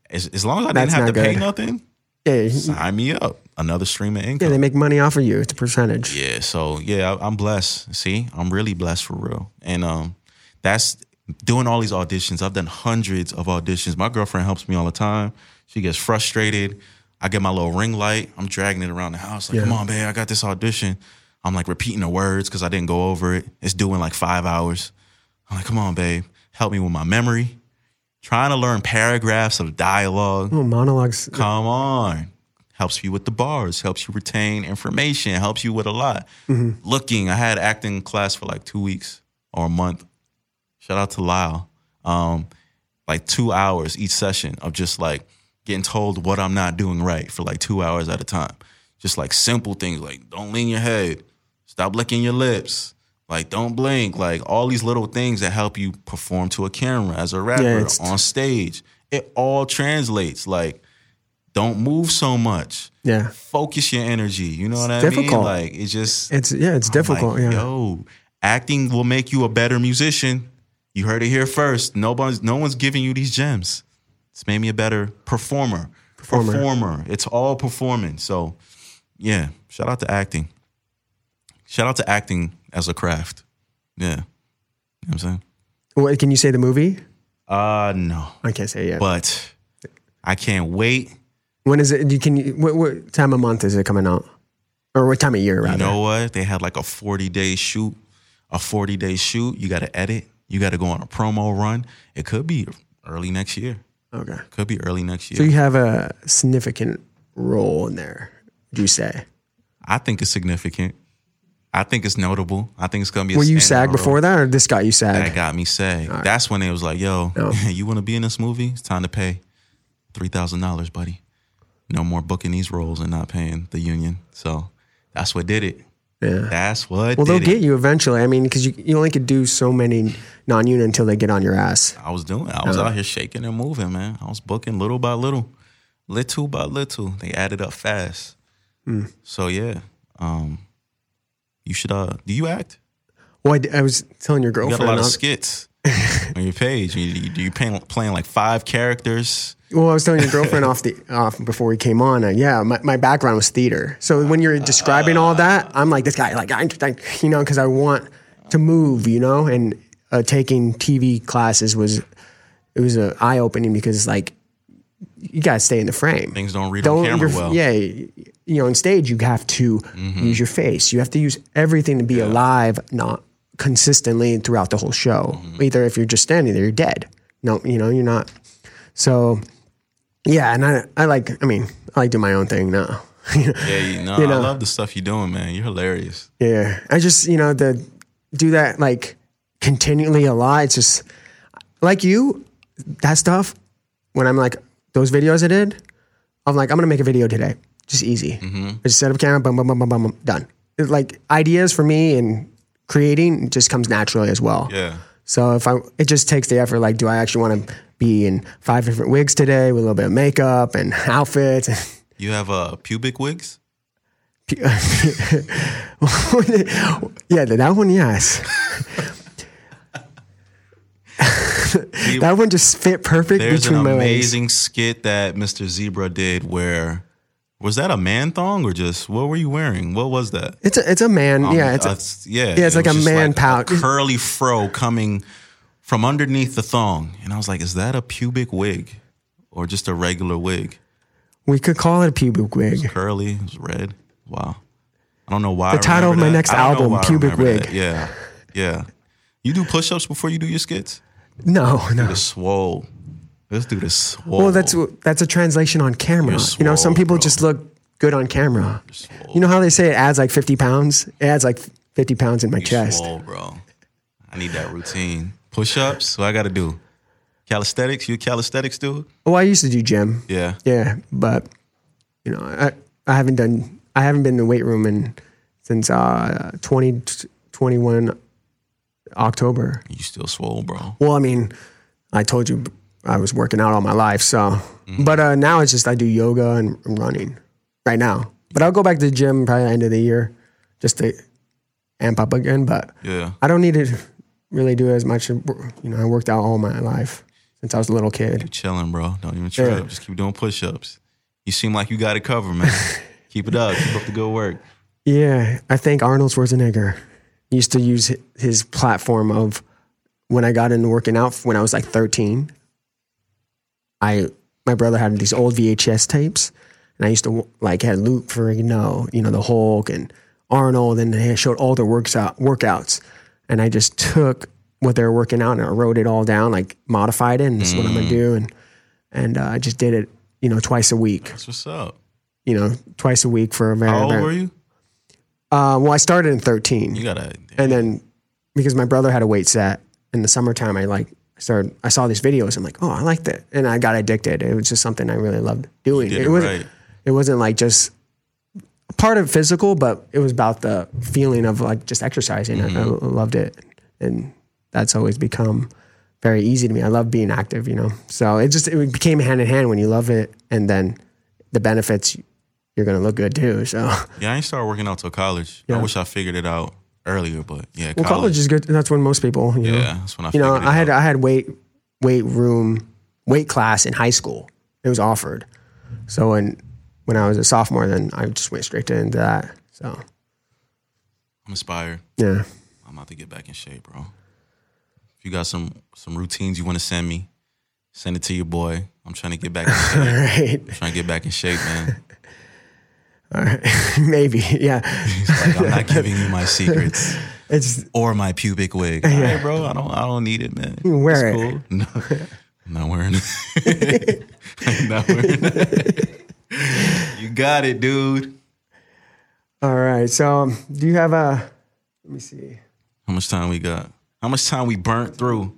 Speaker 6: as, as long as I didn't have to
Speaker 5: not
Speaker 6: pay nothing,
Speaker 5: Yeah,
Speaker 6: sign me up. Another stream of income.
Speaker 5: yeah, they make money off of you. It's a percentage.
Speaker 6: Yeah, so yeah, I- I'm blessed. See, I'm really blessed for real. And um, that's doing all these auditions. I've done hundreds of auditions. My girlfriend helps me all the time. She gets frustrated. I get my little ring light. I'm dragging it around the house. Like,
Speaker 5: Yeah.
Speaker 6: come on, babe, I got this audition. I'm like repeating the words because I didn't go over it. It's doing like five hours. I'm like, come on, babe, help me with my memory. Trying to learn paragraphs of dialogue.
Speaker 5: Oh, monologues.
Speaker 6: Come on. Helps you with the bars, helps you retain information, helps you with a lot. Looking, I had acting class for like two weeks or a month. Shout out to Lyle. Um, like two hours each session of just like getting told what I'm not doing right for like two hours at a time. Just like simple things like don't lean your head, stop licking your lips, like don't blink, like all these little things that help you perform to a camera as a rapper
Speaker 5: it's-
Speaker 6: on stage. It all translates. Like, don't move so much.
Speaker 5: Yeah,
Speaker 6: Focus your energy. You know what I
Speaker 5: difficult.
Speaker 6: mean? Like it's just
Speaker 5: it's yeah, it's
Speaker 6: I'm
Speaker 5: difficult.
Speaker 6: like,
Speaker 5: yeah,
Speaker 6: Yo, acting will make you a better musician. You heard it here first. Nobody's no one's giving you these gems. It's made me a better performer.
Speaker 5: Performer.
Speaker 6: Performer. It's all performing. So yeah, shout out to acting. Shout out to acting as a craft. Yeah. You know what I'm saying?
Speaker 5: What, can you say the movie?
Speaker 6: Uh no.
Speaker 5: I can't say it yet.
Speaker 6: But I can't wait.
Speaker 5: when is it? You can. you- What, what time of month is it coming out? Or what time of year? Rather.
Speaker 6: You know what? They had like a 40 day shoot, a 40 day shoot. You got to edit. You got to go on a promo run. It could be early next year.
Speaker 5: Okay.
Speaker 6: Could be early next year.
Speaker 5: So you have a significant role in there. Would you say?
Speaker 6: I think it's significant. I think it's notable. I think it's gonna be. A
Speaker 5: Were you SAG before that, or this got you SAG?
Speaker 6: That got me SAG. That's when it was like, "Yo,
Speaker 5: Oh.
Speaker 6: you want to be in this movie? It's time to pay three thousand dollars, buddy." no more booking these roles and not paying the union. So that's what did it.
Speaker 5: Yeah.
Speaker 6: That's what
Speaker 5: Well,
Speaker 6: did
Speaker 5: they'll
Speaker 6: it.
Speaker 5: get you eventually. I mean, because you, you only could do so many non-union until they get on your ass.
Speaker 6: I was doing. I was out here shaking and moving, man. I was booking little by little, little by little. They added up fast.
Speaker 5: Hmm.
Speaker 6: So yeah, um, you should. Uh, do you act?
Speaker 5: Well, I was telling your girlfriend.
Speaker 6: You got a lot of
Speaker 5: I-
Speaker 6: skits on your page. You, you, you playing playing like five characters.
Speaker 5: well, I was telling your girlfriend off the off before we came on. Uh, yeah, my, my background was theater. So when you're describing all that, I'm like this guy, like I, I you know, because I want to move, you know, and uh, taking TV classes was it was a eye opening because like you gotta stay in the frame.
Speaker 6: Things don't read on camera well.
Speaker 5: Yeah, you know, on stage you have to
Speaker 6: Mm-hmm.
Speaker 5: use your face. You have to use everything to be alive, not consistently throughout the whole show.
Speaker 6: Mm-hmm.
Speaker 5: Either if you're just standing there, you're dead. No, you know, you're not. So, yeah, and I, I like. I mean, I like do my own thing now.
Speaker 6: Yeah, you know,
Speaker 5: You know.
Speaker 6: I love the stuff you're doing, man. You're hilarious.
Speaker 5: Yeah, I just you know the do that like continually a lot. It's just like you that stuff. When I'm like those videos I did, I'm like I'm gonna make a video today, just easy. I just set up camera, boom, boom, boom, boom, boom, boom, done. It's like ideas for me and creating just comes naturally as well.
Speaker 6: Yeah.
Speaker 5: So if I, it just takes the effort. Like, do I actually want to be in five different wigs today with a little bit of makeup and outfits?
Speaker 6: You have uh, pubic wigs.
Speaker 5: yeah, that one, yes. that one just fit perfect
Speaker 6: There's
Speaker 5: between
Speaker 6: an
Speaker 5: my legs.
Speaker 6: amazing skit that Mr. Zebra did where was that a man thong or just what were you wearing? What was that?
Speaker 5: It's a, it's a man.
Speaker 6: Um,
Speaker 5: yeah, it's a,
Speaker 6: yeah,
Speaker 5: yeah, it's
Speaker 6: it
Speaker 5: like a man pouch.
Speaker 6: curly fro coming from underneath the thong, and I was like, "Is that a pubic wig or just a regular wig?"
Speaker 5: we could call it a pubic wig.
Speaker 6: Curly, it was red. Wow, I don't know why.
Speaker 5: The title of my
Speaker 6: that.
Speaker 5: next
Speaker 6: I don't know
Speaker 5: album, Pubic Wig.
Speaker 6: that. Yeah, yeah. You do push-ups before you do your skits.
Speaker 5: No, no.
Speaker 6: The swole. Let's do this swole.
Speaker 5: Well, that's that's a translation on camera.
Speaker 6: You're
Speaker 5: you know, some people
Speaker 6: bro.
Speaker 5: just look good on camera. You know how they say it adds like 50 pounds? It adds like 50 pounds in my
Speaker 6: You
Speaker 5: chest.
Speaker 6: swole, bro. I need that routine. Push-ups. What I got to do? Calisthenics. You a calisthenics dude?
Speaker 5: Oh, I used to do gym.
Speaker 6: Yeah.
Speaker 5: Yeah, but you know, I I haven't done I haven't been in the weight room in since uh 2021 October.
Speaker 6: You still swole, bro.
Speaker 5: Well, I mean, I told you I was working out all my life, so
Speaker 6: Mm-hmm.
Speaker 5: but uh now it's just I do yoga and, running right now. But I'll go back to the gym probably end of the year just to amp up again, but
Speaker 6: Yeah.
Speaker 5: I don't need to really do as much. You know, I worked out all my life since I was a little kid.
Speaker 6: Chilling, bro. Don't even trip.
Speaker 5: Yeah.
Speaker 6: Just keep doing push-ups. You seem like you got it covered, man. keep it up. Keep up the good work.
Speaker 5: Yeah, I think Arnold Schwarzenegger used to use his platform of when I got into working out when I was like 13. I my brother had these old VHS tapes, and I used to like had Lou Ferrigno you know the Hulk and Arnold, and they showed all their works out, workouts, and I just took what they were working out and I wrote it all down, like modified it, and this is what I'm gonna do, and and uh, I just did it you know twice a week,
Speaker 6: That's what's up.
Speaker 5: you know twice a week for a very
Speaker 6: How old
Speaker 5: very-
Speaker 6: were you?
Speaker 5: Uh, well, I started in 13.
Speaker 6: You gotta.
Speaker 5: And then because my brother had a weight set in the summertime, I like started. I saw these videos. I'm like, oh, I like that, and I got addicted. It was just something I really loved doing.
Speaker 6: did it
Speaker 5: wasn't.
Speaker 6: right.
Speaker 5: It wasn't like just part of physical, but it was about the feeling of like just exercising. I, I
Speaker 6: Mm-hmm.
Speaker 5: loved it, and that's always become very easy to me. I love being active, you know. So it just it became hand in hand when you love it, and then the benefits. You're gonna look good too. So,
Speaker 6: Yeah, I ain't started working out till college. I wish I figured it out earlier, but yeah,
Speaker 5: well, college is good. That's when most people, you know,
Speaker 6: Yeah, that's when I.
Speaker 5: you know, I had
Speaker 6: out.
Speaker 5: I had weight weight room weight class in high school. It was offered. So when when I was a sophomore, then I just went straight to into that. So
Speaker 6: I'm inspired.
Speaker 5: yeah,
Speaker 6: I'm about to get back in shape, bro. If you got some some routines you want to send me, send it to your boy. I'm trying to get back in shape.
Speaker 5: all right,
Speaker 6: trying to get back in shape, man.
Speaker 5: All right, maybe yeah.
Speaker 6: He's like, I'm not giving you my secrets
Speaker 5: It's
Speaker 6: or my pubic wig. All right, bro. I don't I don't need it, man.
Speaker 5: wear
Speaker 6: It's
Speaker 5: it.
Speaker 6: cool. No, I'm not wearing it. I'm not wearing it. You got it, dude.
Speaker 5: all right. So um, do you have a? Let me see.
Speaker 6: How much time we got? How much time we burnt through?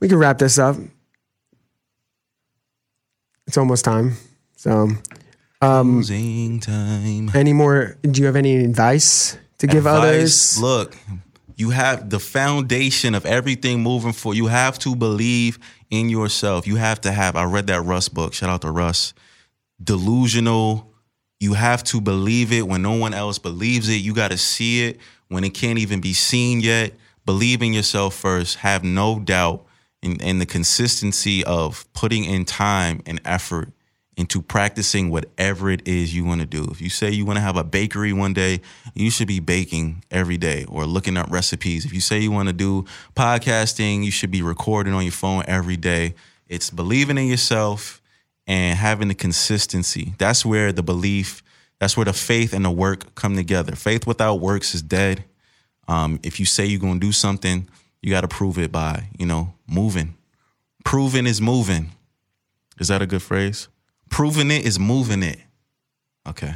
Speaker 5: We can wrap this up. It's almost time So, Um,
Speaker 6: Losing time.
Speaker 5: any more? Do you have any advice to give
Speaker 6: Advice,
Speaker 5: others?
Speaker 6: Look, you have the foundation of everything moving for you have to believe in yourself. You have to have I read that Russ book. Shout out to Russ. Delusional. You have to believe it when no one else believes it. You got to see it when it can't even be seen yet. Believe in yourself first. Have no doubt in, in the consistency of putting in time and effort into practicing whatever it is you want to do. If you say you want to have a bakery one day, you should be baking every day or looking up recipes. If you say you want to do podcasting, you should be recording on your phone every day. It's believing in yourself and having the consistency. That's where the belief, that's where the faith and the work come together. Faith without works is dead. Um, if you say you're going to do something, you got to prove it by, you know, moving. Proving is moving. Is that a good phrase? Proving it is moving it. Okay.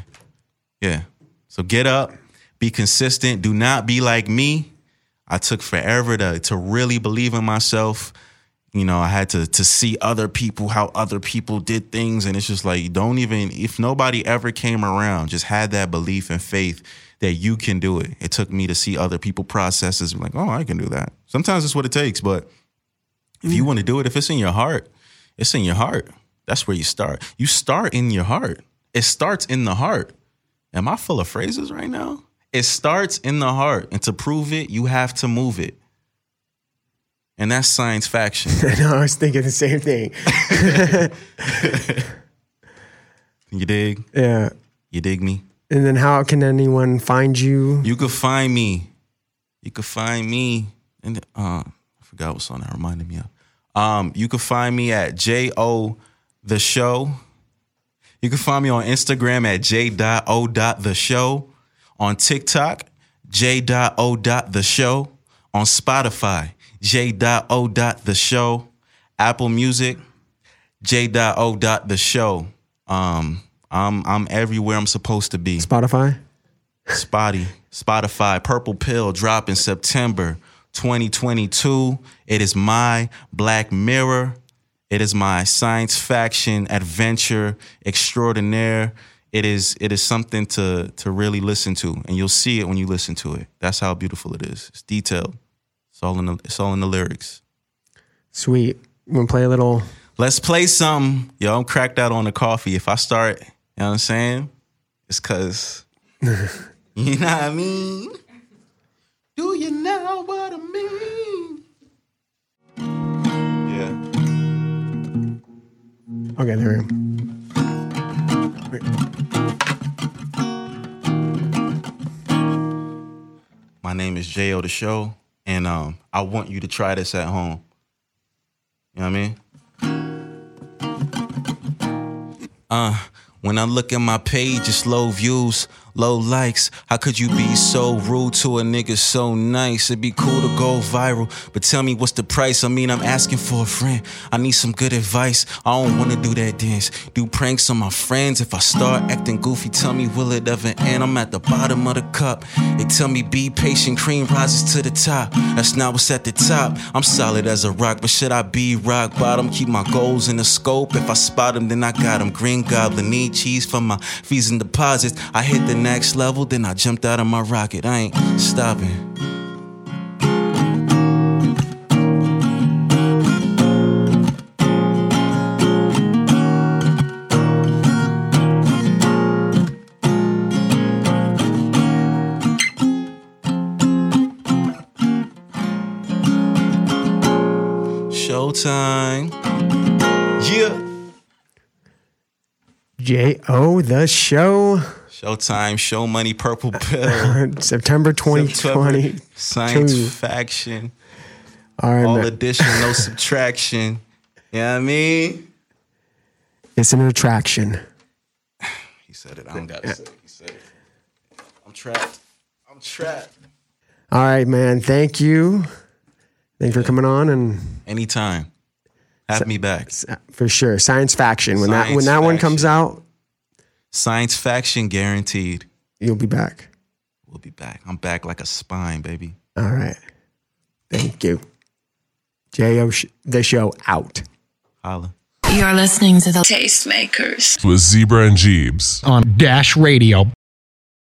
Speaker 6: Yeah. So get up, be consistent. Do not be like me. I took forever to to really believe in myself. You know, I had to to see other people how other people did things, and it's just like don't even if nobody ever came around, just had that belief and faith that you can do it. It took me to see other people processes, like oh, I can do that. Sometimes it's what it takes, but if you mm. want to do it, if it's in your heart, it's in your heart. That's where you start. You start in your heart. It starts in the heart. Am I full of phrases right now? It starts in the heart. And to prove it, you have to move it. And that's science faction.
Speaker 5: no, I was thinking the same thing.
Speaker 6: you dig?
Speaker 5: Yeah.
Speaker 6: You dig me?
Speaker 5: And then, how can anyone find you?
Speaker 6: You could find me. You could find me. And uh, I forgot what song that reminded me of. Um, you could find me at J O the show. You can find me on Instagram at J.O. the show. On TikTok, J.O. the show. On Spotify, J.O. the show. Apple Music, J.O. the show. Um, I'm I'm everywhere I'm supposed to be.
Speaker 5: Spotify.
Speaker 6: Spotty, Spotify, Purple Pill drop in September 2022. It is my Black Mirror. It is my science faction adventure extraordinaire. It is it is something to to really listen to, and you'll see it when you listen to it. That's how beautiful it is. It's detailed. It's all in the it's all in the lyrics.
Speaker 5: Sweet. To play a little?
Speaker 6: Let's play some. Yo, I'm cracked out on the coffee. If I start, you know what I'm saying? It's cause you know what I mean? Do you know what I mean?
Speaker 5: Okay, there we go.
Speaker 6: My name is J.O. The Show, and um, I want you to try this at home. You know what I mean? Uh, when I look at my page, it's low views, low likes. How could you be so rude to a nigga so nice? It'd be cool to go viral, but tell me what's the price? I mean, I'm asking for a friend. I need some good advice. I don't wanna do that dance. Do pranks on my friends. If I start acting goofy, tell me will it ever end? I'm at the bottom of the cup. They tell me be patient, cream rises to the top. That's not what's at the top. I'm solid as a rock, but should I be rock bottom? Keep my goals in the scope. If I spot them, then I got them. Green goblin, need cheese for my fees and deposits. I hit the next level, then I jumped out of my rocket. I ain't stopping. Showtime. Yeah.
Speaker 5: J O the show.
Speaker 6: Showtime, show money, purple uh, pill.
Speaker 5: September 2020.
Speaker 6: Science
Speaker 5: Two.
Speaker 6: faction.
Speaker 5: All right,
Speaker 6: All addition, no subtraction. You know what I mean?
Speaker 5: it's an attraction.
Speaker 6: He said it. I don't got to say it. He said it. I'm trapped. I'm trapped.
Speaker 5: All right, man. Thank you. Thanks for coming on and
Speaker 6: Anytime. Have me back.
Speaker 5: for sure. Science faction. When that when
Speaker 6: Science
Speaker 5: that one comes out,
Speaker 6: Science faction guaranteed.
Speaker 5: you'll be back.
Speaker 6: We'll be back. I'm back like a spine, baby.
Speaker 5: All right. Thank you. J O sh- the show out.
Speaker 6: Holla.
Speaker 7: You're listening to the Tastemakers.
Speaker 8: with Zebra and Jeebs.
Speaker 9: on Dash Radio.